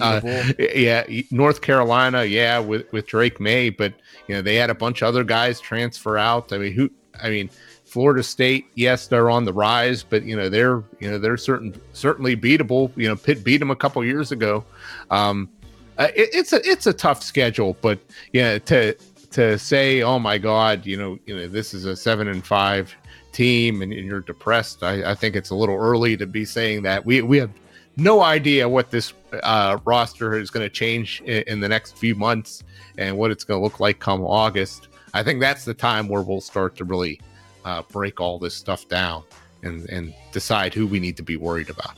Uh, yeah, North Carolina, yeah, with with Drake Maye, but you know they had a bunch of other guys transfer out. I mean, who? I mean, Florida State, yes, they're on the rise, but you know they're you know they're certain certainly beatable. You know, Pitt beat them a couple years ago. Um, uh, it, it's a it's a tough schedule, but yeah, to to say, oh my God, you know, you know, this is a seven and five team, and, and you're depressed. I, I think it's a little early to be saying that. We we have no idea what this uh, roster is going to change in, in the next few months and what it's going to look like come August. I think that's the time where we'll start to really uh, break all this stuff down and and decide who we need to be worried about.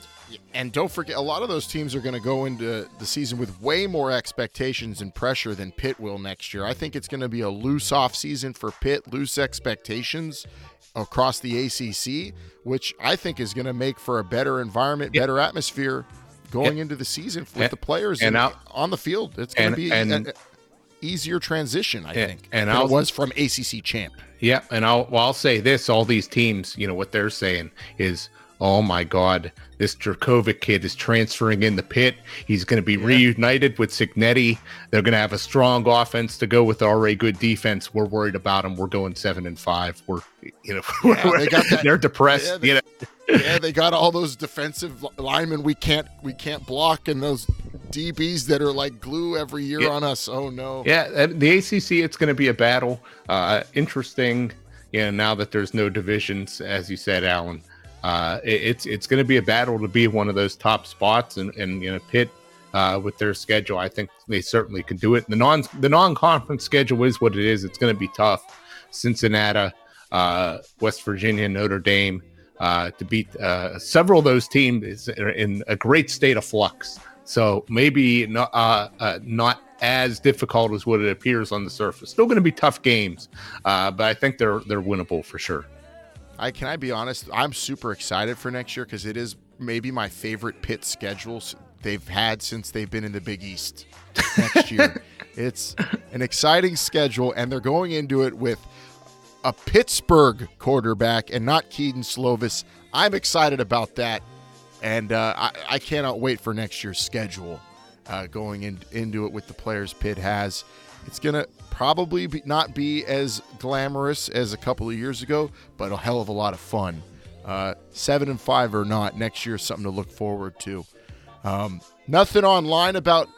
And don't forget, a lot of those teams are going to go into the season with way more expectations and pressure than Pitt will next year. I think it's going to be a loose off season for Pitt, loose expectations across the ACC, which I think is going to make for a better environment, Yeah. better atmosphere going into the season with And- the players and and on the field. It's going and- to be an easier transition, I think, and it was from ACC champ. Yeah, and I'll well, I'll say this: all these teams, you know, what they're saying is, "Oh my God, this Dracovic kid is transferring in the Pitt. He's going to be reunited with Cignetti. They're going to have a strong offense to go with already good defense. We're worried about him. We're going seven and five. We're, you know, Yeah, they got that- they're depressed. yeah, they- you know, yeah, they got all those defensive linemen we can't we can't block, and those DBs that are like glue every year Yeah. on us. Oh no. Yeah, the ACC, it's going to be a battle. Uh, interesting, you know, now that there's no divisions, as you said, Alan. Uh, it, it's it's going to be a battle to be one of those top spots, and and you know, uh, with their schedule, I think they certainly can do it. The non the non conference schedule is what it is. It's going to be tough. Cincinnati, uh, West Virginia, Notre Dame. Uh, to beat uh, several of those teams are in a great state of flux. So maybe not not as difficult as what it appears on the surface. Still going to be tough games, but I think they're they're winnable for sure. I can I be honest? I'm super excited for next year because it is maybe my favorite Pitt schedules they've had since they've been in the Big East. Next year, it's an exciting schedule, and they're going into it with a Pittsburgh quarterback and not Kedon Slovis. I'm excited about that, and uh, I, I cannot wait for next year's schedule. Uh, going in, into it with the players Pitt has, it's gonna probably be, not be as glamorous as a couple of years ago, but a hell of a lot of fun. Uh, seven and five or not, next year is something to look forward to. Um, nothing online about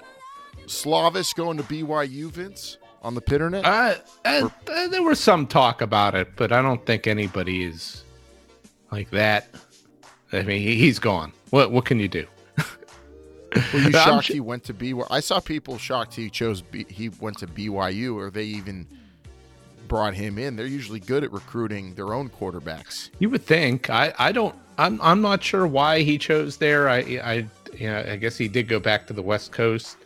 Slovis going to BYU, Vince, on the Pitternet. Uh, uh, uh, there was some talk about it, but I don't think anybody is like that. I mean, he- he's gone. What what can you do? Were you shocked sh- he went to BYU? I saw people shocked he chose B- he went to BYU, or they even brought him in. They're usually good at recruiting their own quarterbacks. You would think. I, I don't. I'm I'm not sure why he chose there. I I you know, I guess he did go back to the West Coast.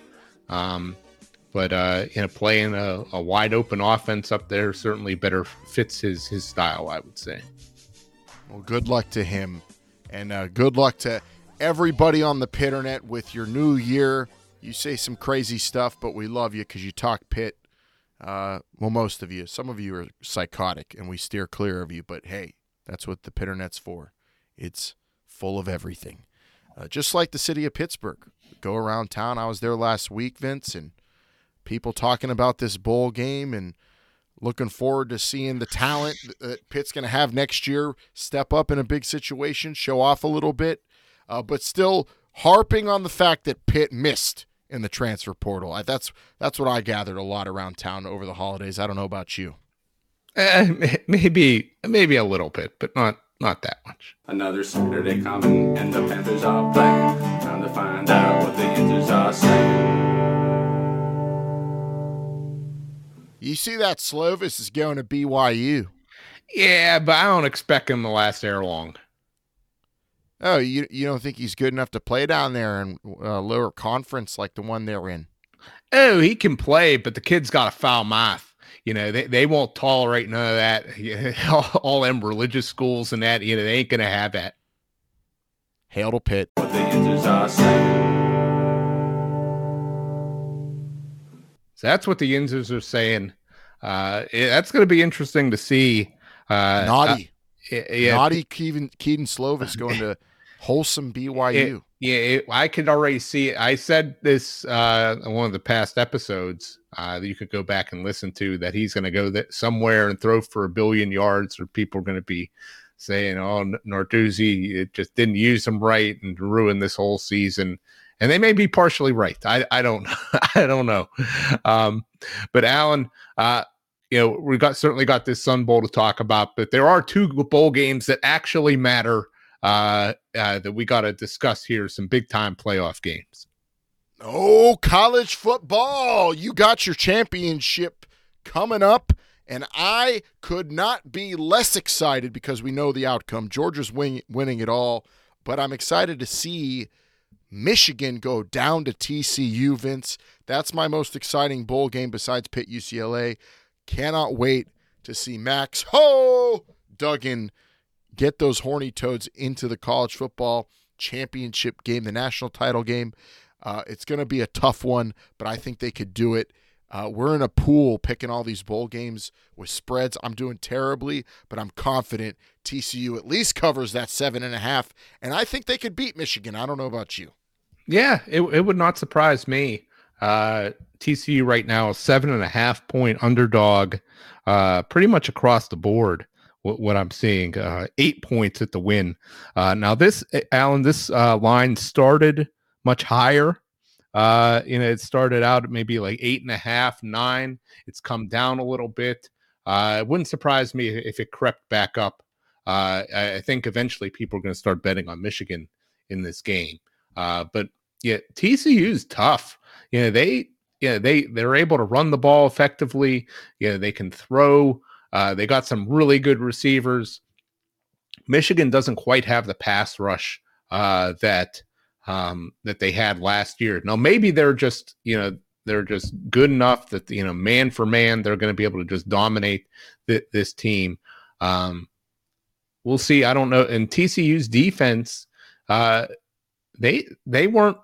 Um, but uh, you know, playing a, a wide open offense up there certainly better fits his his style. I would say. Well, good luck to him, and uh, good luck to everybody on the Pitternet with your new year. You say some crazy stuff, but we love you because you talk Pitt. Uh, well, most of you. Some of you are psychotic, and we steer clear of you. But hey, that's what the Pitternet's for. It's full of everything, uh, just like the city of Pittsburgh. Go around town. I was there last week, Vince, and people talking about this bowl game and looking forward to seeing the talent that Pitt's going to have next year step up in a big situation, show off a little bit, uh, but still harping on the fact that Pitt missed in the transfer portal. I, that's that's what I gathered a lot around town over the holidays. I don't know about you. May- maybe maybe a little bit, but not not that much. Another Saturday coming, and the Panthers are playing. Time to find out what the Panthers are saying. You see that Slovis is going to BYU. Yeah, but I don't expect him to last there long. Oh, you you don't think he's good enough to play down there in a lower conference like the one they're in? Oh, he can play, but the kid's got a foul mouth. You know, they, they won't tolerate none of that. all, all them religious schools and that, you know, they ain't gonna have that. Hail to Pitt. What the Panthers are saying. So that's what the Yinzers are saying. Uh, it- that's going to be interesting to see. Uh, Naughty. uh, yeah, Naughty Kedon, Kedon Slovis going to wholesome BYU. It- yeah, it, I could already see it. I said this uh, in one of the past episodes uh, that you could go back and listen to that he's going to go that somewhere and throw for a billion yards, or people are going to be saying, "Oh, Narduzzi it just didn't use him right and ruined this whole season." And they may be partially right. I, I don't I don't know. Um, but Alan, uh, you know, we got certainly got this Sun Bowl to talk about, but there are two bowl games that actually matter uh, uh, that we got to discuss here. Some big time playoff games. Oh, college football. You got your championship coming up, and I could not be less excited because we know the outcome. Georgia's win- winning it all, but I'm excited to see Michigan go down to TCU, Vince. That's my most exciting bowl game besides Pitt UCLA. Cannot wait to see Max Ho Duggan get those horny toads into the college football championship game, the national title game. Uh, it's going to be a tough one, but I think they could do it. Uh, we're in a pool picking all these bowl games with spreads. I'm doing terribly, but I'm confident TCU at least covers that seven and a half, and I think they could beat Michigan. I don't know about you. Yeah, it, it would not surprise me. Uh, TCU right now seven and a half point underdog, uh, pretty much across the board what, what I'm seeing. Uh, eight points at the win. Uh, now this, Alan, this uh, line started much higher. Uh, you know, it started out maybe like eight and a half, nine. It's come down a little bit. Uh, it wouldn't surprise me if it crept back up. Uh, I, think eventually people are going to start betting on Michigan in this game. Uh, but yeah, TCU is tough. You know, they yeah they they're able to run the ball effectively. Yeah, they can throw. Uh, they got some really good receivers. Michigan doesn't quite have the pass rush uh, that um, that they had last year. Now maybe they're just you know they're just good enough that you know man for man they're going to be able to just dominate th- this team. Um, we'll see. I don't know. And TCU's defense, uh, they they weren't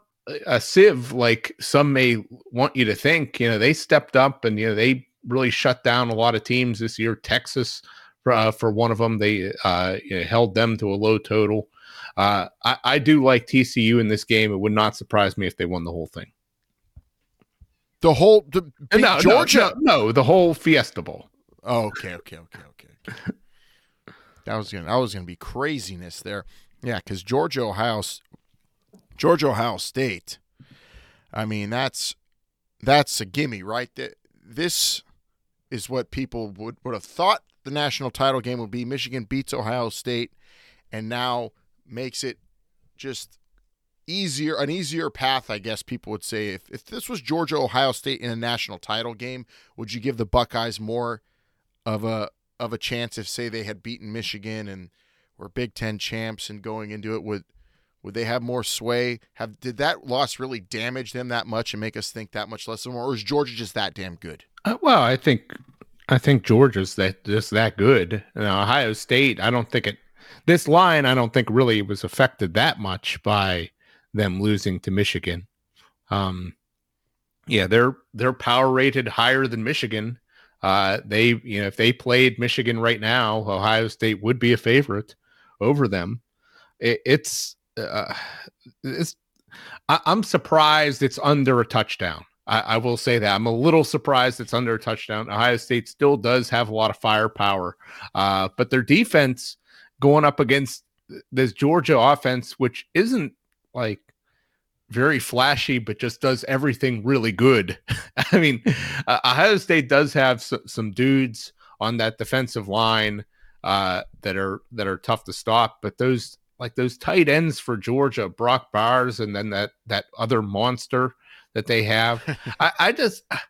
a sieve like some may want you to think. You know, they stepped up and you know they really shut down a lot of teams this year. Texas, uh, for one of them, they uh, held them to a low total. Uh, I, I do like TCU in this game. It would not surprise me if they won the whole thing. The whole the no, Georgia, no, no, the whole Fiesta Bowl. Oh, okay, okay, okay, okay. okay. that was gonna that was gonna be craziness there. Yeah, because Georgia, Ohio, Georgia, Ohio State. I mean, that's that's a gimme, right? That This is what people would would have thought the national title game would be. Michigan beats Ohio State, and now makes it just easier an easier path i guess people would say if, if this was georgia ohio state in a national title game would you give the buckeyes more of a of a chance if say they had beaten michigan and were big ten champs and going into it would would they have more sway have did that loss really damage them that much and make us think that much less of them or is georgia just that damn good uh, well i think i think georgia's that just that good ohio state i don't think it this line I don't think really was affected that much by them losing to Michigan. Um, yeah, they're they're power rated higher than Michigan. Uh, they you know if they played Michigan right now, Ohio State would be a favorite over them. It, it's uh, it's I, am surprised it's under a touchdown. I, I, will say that I'm a little surprised it's under a touchdown. Ohio State still does have a lot of firepower, uh, but their defense going up against this Georgia offense, which isn't like very flashy, but just does everything really good. I mean, uh, Ohio State does have s- some dudes on that defensive line uh, that are that are tough to stop, but those like those tight ends for Georgia, Brock Bowers, and then that that other monster that they have. I, I just I,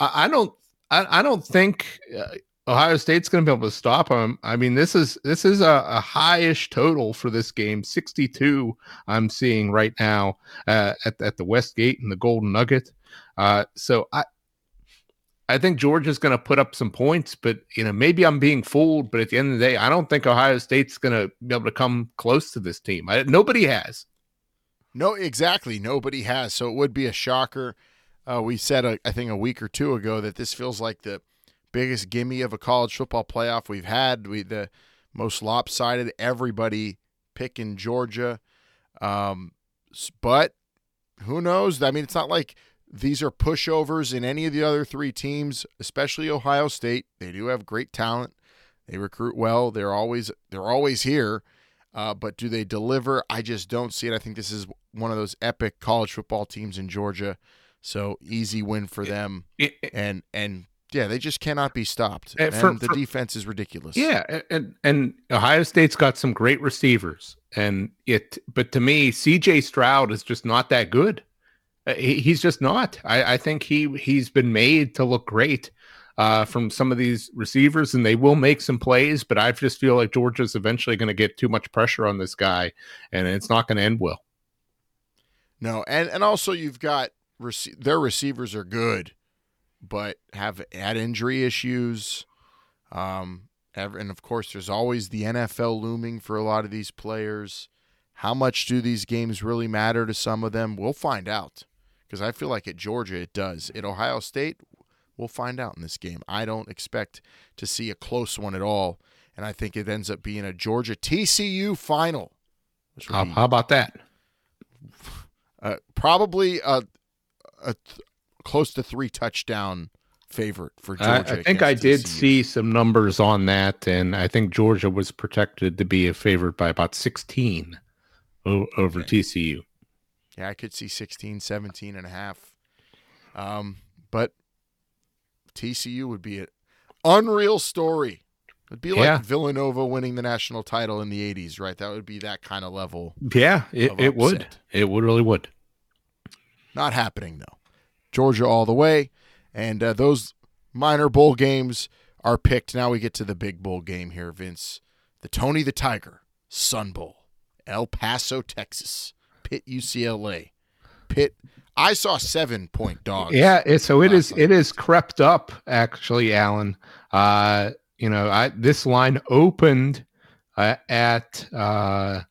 I don't I, I don't think uh, Ohio State's going to be able to stop them. I mean, this is this is a, a highish total for this game, 62. I'm seeing right now uh, at at the Westgate and the Golden Nugget. Uh, so I I think Georgia's going to put up some points, but you know maybe I'm being fooled. But at the end of the day, I don't think Ohio State's going to be able to come close to this team. I, nobody has. No, exactly. Nobody has. So it would be a shocker. Uh, we said, uh, I think, a week or two ago that this feels like the biggest gimme of a college football playoff we've had. We the most lopsided. Everybody picking Georgia, um, but who knows? I mean, it's not like these are pushovers in any of the other three teams, especially Ohio State. They do have great talent. They recruit well. They're always they're always here. Uh, but do they deliver? I just don't see it. I think this is one of those epic college football teams in Georgia. So easy win for them. And and yeah, they just cannot be stopped. And, for, the for, defense is ridiculous. Yeah, and and Ohio State's got some great receivers, and it. But to me, C.J. Stroud is just not that good. Uh, he, he's just not. I, I think he he's been made to look great uh, from some of these receivers, and they will make some plays. But I just feel like Georgia's eventually going to get too much pressure on this guy, and it's not going to end well. No, and and also you've got rec- their receivers are good but have had injury issues. Um, and of course, there's always the NFL looming for a lot of these players. How much do these games really matter to some of them? We'll find out because I feel like at Georgia it does. At Ohio State, we'll find out in this game. I don't expect to see a close one at all, and I think it ends up being a Georgia TCU final. How, how, about that? Uh, probably a, a close to three touchdown favorite for Georgia. I think I did TCU. see some numbers on that, and I think Georgia was protected to be a favorite by about 16 o- over TCU. Yeah, I could see 16, 17 and a half. Um, but TCU would be an unreal story. It'd be like Yeah. Villanova winning the national title in the 80s, right? That would be that kind of level. Yeah, it, it would. It would really would. Not happening, though. Georgia all the way. And uh, those minor bowl games are picked. Now we get to the big bowl game here, Vince. The Tony the Tiger Sun Bowl, El Paso, Texas. Pitt UCLA. Pitt. I saw seven point dogs. Yeah, it, so it is. night. It is crept up actually, Alan. Uh, you know, I this line opened uh, at uh,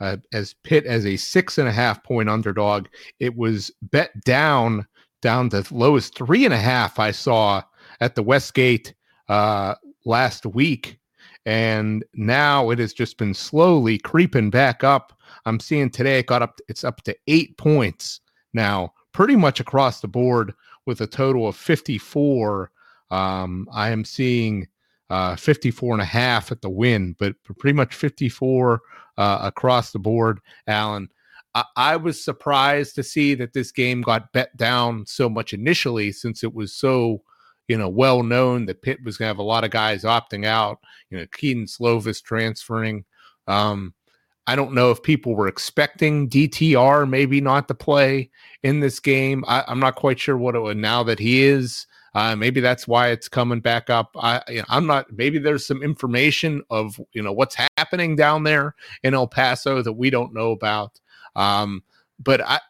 uh, as Pitt as a six and a half point underdog. It was bet down down to lowest three and a half I saw at the Westgate uh, last week, and now it has just been slowly creeping back up. I'm seeing today it got up. It's up to eight points now, pretty much across the board with a total of 54. Um, I am seeing uh, 54 and a half at the Wynn, but pretty much 54 uh, across the board, Alan. I, I was surprised to see that this game got bet down so much initially since it was so, you know, well known that Pitt was going to have a lot of guys opting out, you know, Kedon Slovis transferring. Um, I don't know if people were expecting DTR maybe not to play in this game. I, I'm not quite sure what it would now that he is. Uh, maybe that's why it's coming back up. I, I'm not. Maybe there's some information of you know what's happening down there in El Paso that we don't know about. Um, but I,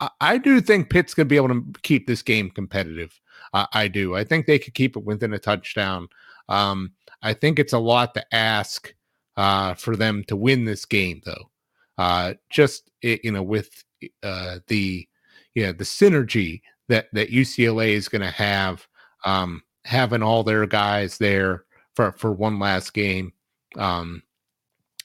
I, do think Pitt's going to be able to keep this game competitive. I do. I think they could keep it within a touchdown. Um, I think it's a lot to ask uh, for them to win this game, though. Uh, just you know, with uh, the yeah the synergy that that UCLA is going to have, um, having all their guys there for for one last game. Um,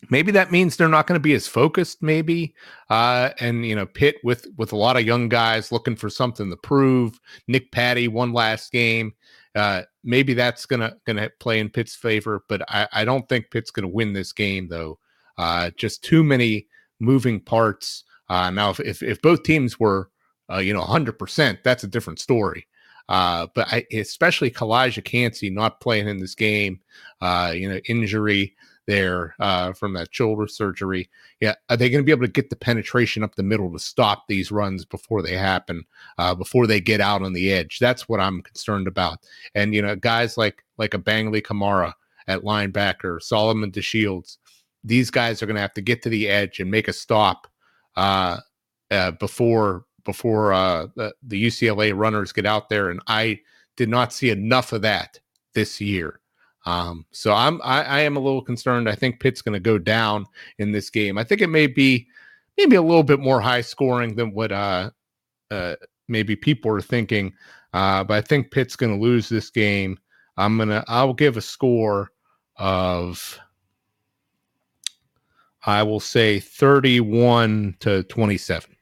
maybe that means they're not going to be as focused, maybe. Uh, and you know, Pitt with with a lot of young guys looking for something to prove. Nick Patti one last game. Uh, maybe that's gonna gonna play in Pitt's favor, but I, I don't think Pitt's gonna win this game though. Uh, just too many moving parts. Uh, now, if, if if both teams were uh, you know 100, percent that's a different story. Uh, but I, especially Calijah Kancey not playing in this game, you know, injury there uh, from that shoulder surgery. Yeah, are they going to be able to get the penetration up the middle to stop these runs before they happen, uh, before they get out on the edge? That's what I'm concerned about. And you know, guys like like a Bangally Kamara at linebacker, Solomon DeShields, these guys are going to have to get to the edge and make a stop uh, uh, before before uh, the, the UCLA runners get out there. And I did not see enough of that this year. Um, so I'm I, I am a little concerned. I think Pitt's going to go down in this game. I think it may be maybe a little bit more high scoring than what uh, uh, maybe people are thinking. Uh, but I think Pitt's going to lose this game. I'm gonna I'll give a score of I will say 31 to 27.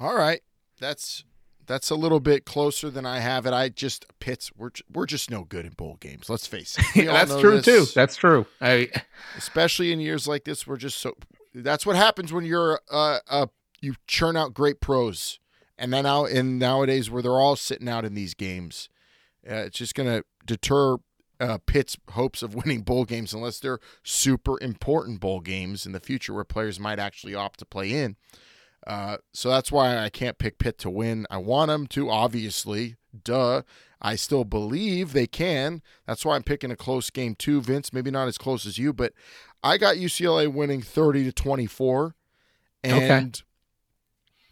All right, that's that's a little bit closer than I have it. I just Pitts. We're we're just no good in bowl games. Let's face it. That's true too. That's true. I especially in years like this we're just so that's what happens when you're uh, uh you churn out great pros and then now in nowadays where they're all sitting out in these games uh, it's just gonna deter uh, Pitt's hopes of winning bowl games unless they're super important bowl games in the future where players might actually opt to play in. Uh, so that's why I can't pick Pitt to win. I want them to, obviously. Duh. I still believe they can. That's why I'm picking a close game too, Vince. Maybe not as close as you, but I got UCLA winning 30 to 24. And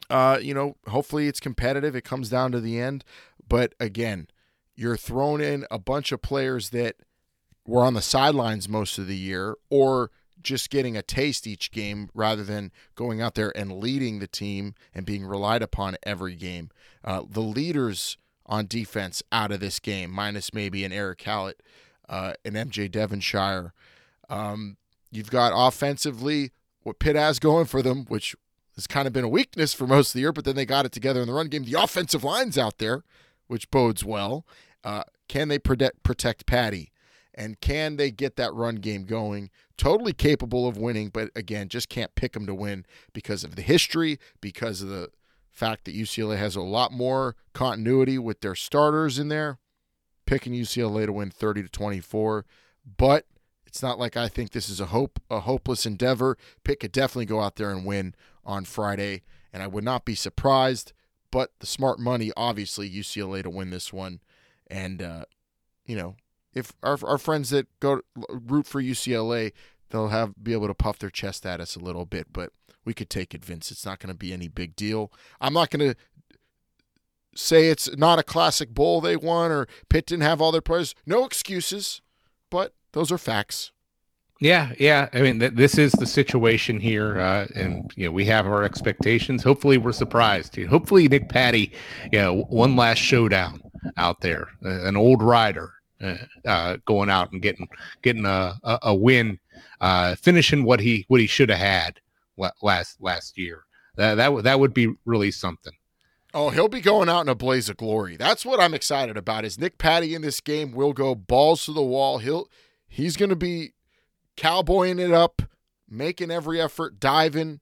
uh, you know, hopefully it's competitive. It comes down to the end. But again, you're throwing in a bunch of players that were on the sidelines most of the year or just getting a taste each game rather than going out there and leading the team and being relied upon every game. Uh, the leaders on defense out of this game, minus maybe an Erick Hallett, uh, an MJ Devonshire. Um, you've got offensively what Pitt has going for them, which has kind of been a weakness for most of the year, but then they got it together in the run game. The offensive line's out there which bodes well. Uh, can they protect protect Patti? And can they get that run game going? Totally capable of winning, but again, just can't pick them to win because of the history, because of the fact that UCLA has a lot more continuity with their starters in there. Picking UCLA to win 30 to 24, but it's not like I think this is a hope a hopeless endeavor. Pitt could definitely go out there and win on Friday, and I would not be surprised. But the smart money, obviously, UCLA to win this one, and uh, you know, if our our friends that go root for UCLA, they'll have be able to puff their chest at us a little bit, but we could take it, Vince. It's not going to be any big deal. I'm not going to say it's not a classic bowl they won or Pitt didn't have all their players. No excuses, but those are facts. Yeah, yeah. I mean, th- this is the situation here, uh, and you know we have our expectations. Hopefully, we're surprised. Hopefully, Nick Patti, you know, one last showdown out there, an old rider uh, uh, going out and getting getting a a, a win, uh, finishing what he what he should have had last last year. That that would that would be really something. Oh, he'll be going out in a blaze of glory. That's what I'm excited about. Is Nick Patti in this game will go balls to the wall. He'll he's going to be cowboying it up, making every effort, diving,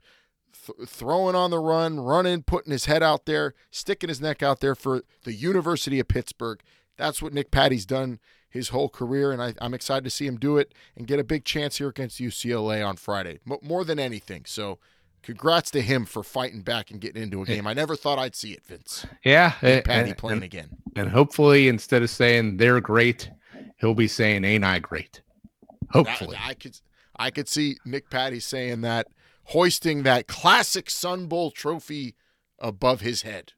th- throwing on the run, running, putting his head out there, sticking his neck out there for the University of Pittsburgh. That's what Nick Patti's done his whole career, and I, am excited to see him do it and get a big chance here against UCLA on Friday, M- more than anything. So, congrats to him for fighting back and getting into a game. I never thought I'd see it, Vince. Yeah, Nick eh, Patti and, playing and, again, and hopefully, instead of saying they're great, he'll be saying, "Ain't I great?" Hopefully, I, I could I could see Nick Patti saying that, hoisting that classic Sun Bowl trophy above his head.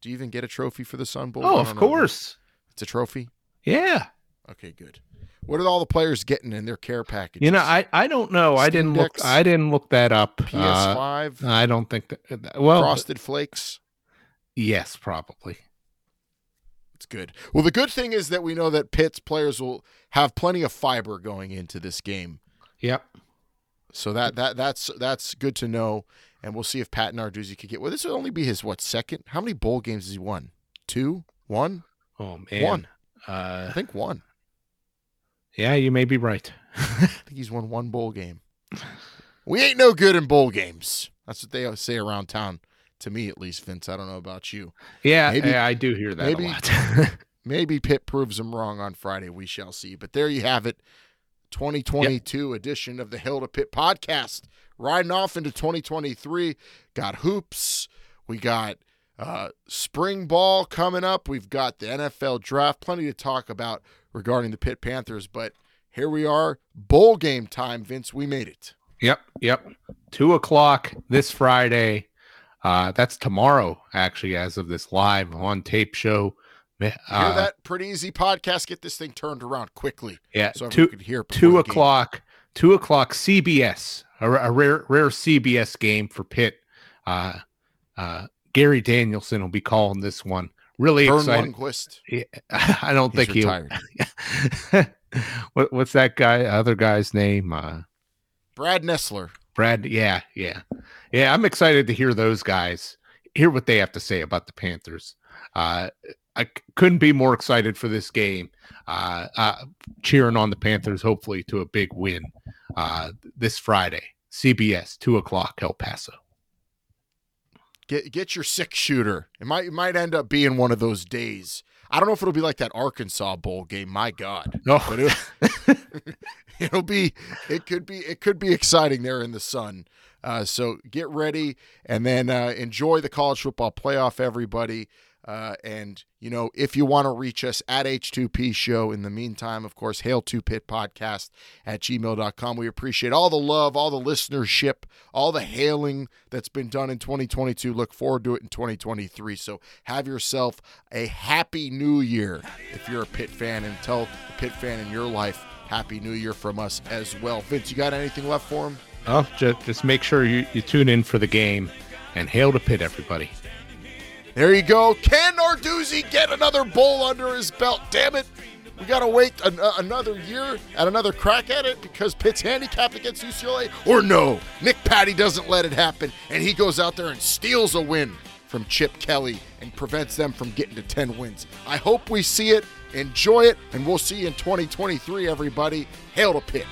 Do you even get a trophy for the Sun Bowl? Oh, of course, it's a trophy. Yeah. Okay, good. What are all the players getting in their care package? You know, I, I don't know. Steam I didn't look. I didn't look that up. PS5. Uh, I don't think that. Well, Frosted Flakes. Yes, probably. It's good. Well, the good thing is that we know that Pitt's players will have plenty of fiber going into this game. Yep. So that that that's that's good to know, and we'll see if Pat Narduzzi could get. Well, this will only be his what second? How many bowl games has he won? Two, one. Oh man, one. Uh, I think one. Yeah, you may be right. I think he's won one bowl game. We ain't no good in bowl games. That's what they say around town. To me, at least, Vince. I don't know about you. Yeah, maybe, yeah I do hear that maybe, a lot. maybe Pitt proves them wrong on Friday. We shall see. But there you have it. 2022 yep. edition of the Hail to Pitt podcast. Riding off into 2023. Got hoops. We got uh, spring ball coming up. We've got the NFL draft. Plenty to talk about regarding the Pitt Panthers. But here we are. Bowl game time, Vince. We made it. Yep. Yep. Two o'clock this Friday. Uh, that's tomorrow, actually, as of this live on tape show. Uh, hear that pretty easy podcast. Get this thing turned around quickly. Yeah, so two, could hear two o'clock. Two o'clock CBS, a, a, rare rare CBS game for Pitt. Uh, uh, Gary Danielson will be calling this one. Really Vern excited. Lundquist. I don't He's think retired. he. what, what's that guy? Other guy's name? Uh, Brad Nessler. Brad, yeah, yeah, yeah. I'm excited to hear those guys hear what they have to say about the Panthers. Uh, I c- couldn't be more excited for this game. Uh, uh, cheering on the Panthers, hopefully to a big win uh, this Friday. CBS, two o'clock, El Paso. Get get your six shooter. It might it might end up being one of those days. I don't know if it'll be like that Arkansas bowl game. My God, no, but it, it'll be. It could be. It could be exciting there in the sun. Uh, so get ready and then uh, enjoy the college football playoff, everybody. Uh, and, you know, if you want to reach us at H2P Show, in the meantime, of course, Hail 2 Pit Podcast at gmail.com. We appreciate all the love, all the listenership, all the hailing that's been done in 2022. Look forward to it in 2023. So have yourself a happy new year if you're a Pitt fan, and tell the Pitt fan in your life, Happy New Year from us as well. Vince, you got anything left for him? Oh, just, just make sure you, you tune in for the game and hail to Pitt, everybody. There you go. Can Narduzzi get another bowl under his belt? Damn it. We got to wait an- uh, another year and another crack at it because Pitt's handicapped against UCLA? Or no, Nick Patti doesn't let it happen and he goes out there and steals a win from Chip Kelly and prevents them from getting to 10 wins. I hope we see it, enjoy it, and we'll see you in 2023, everybody. Hail to Pitt.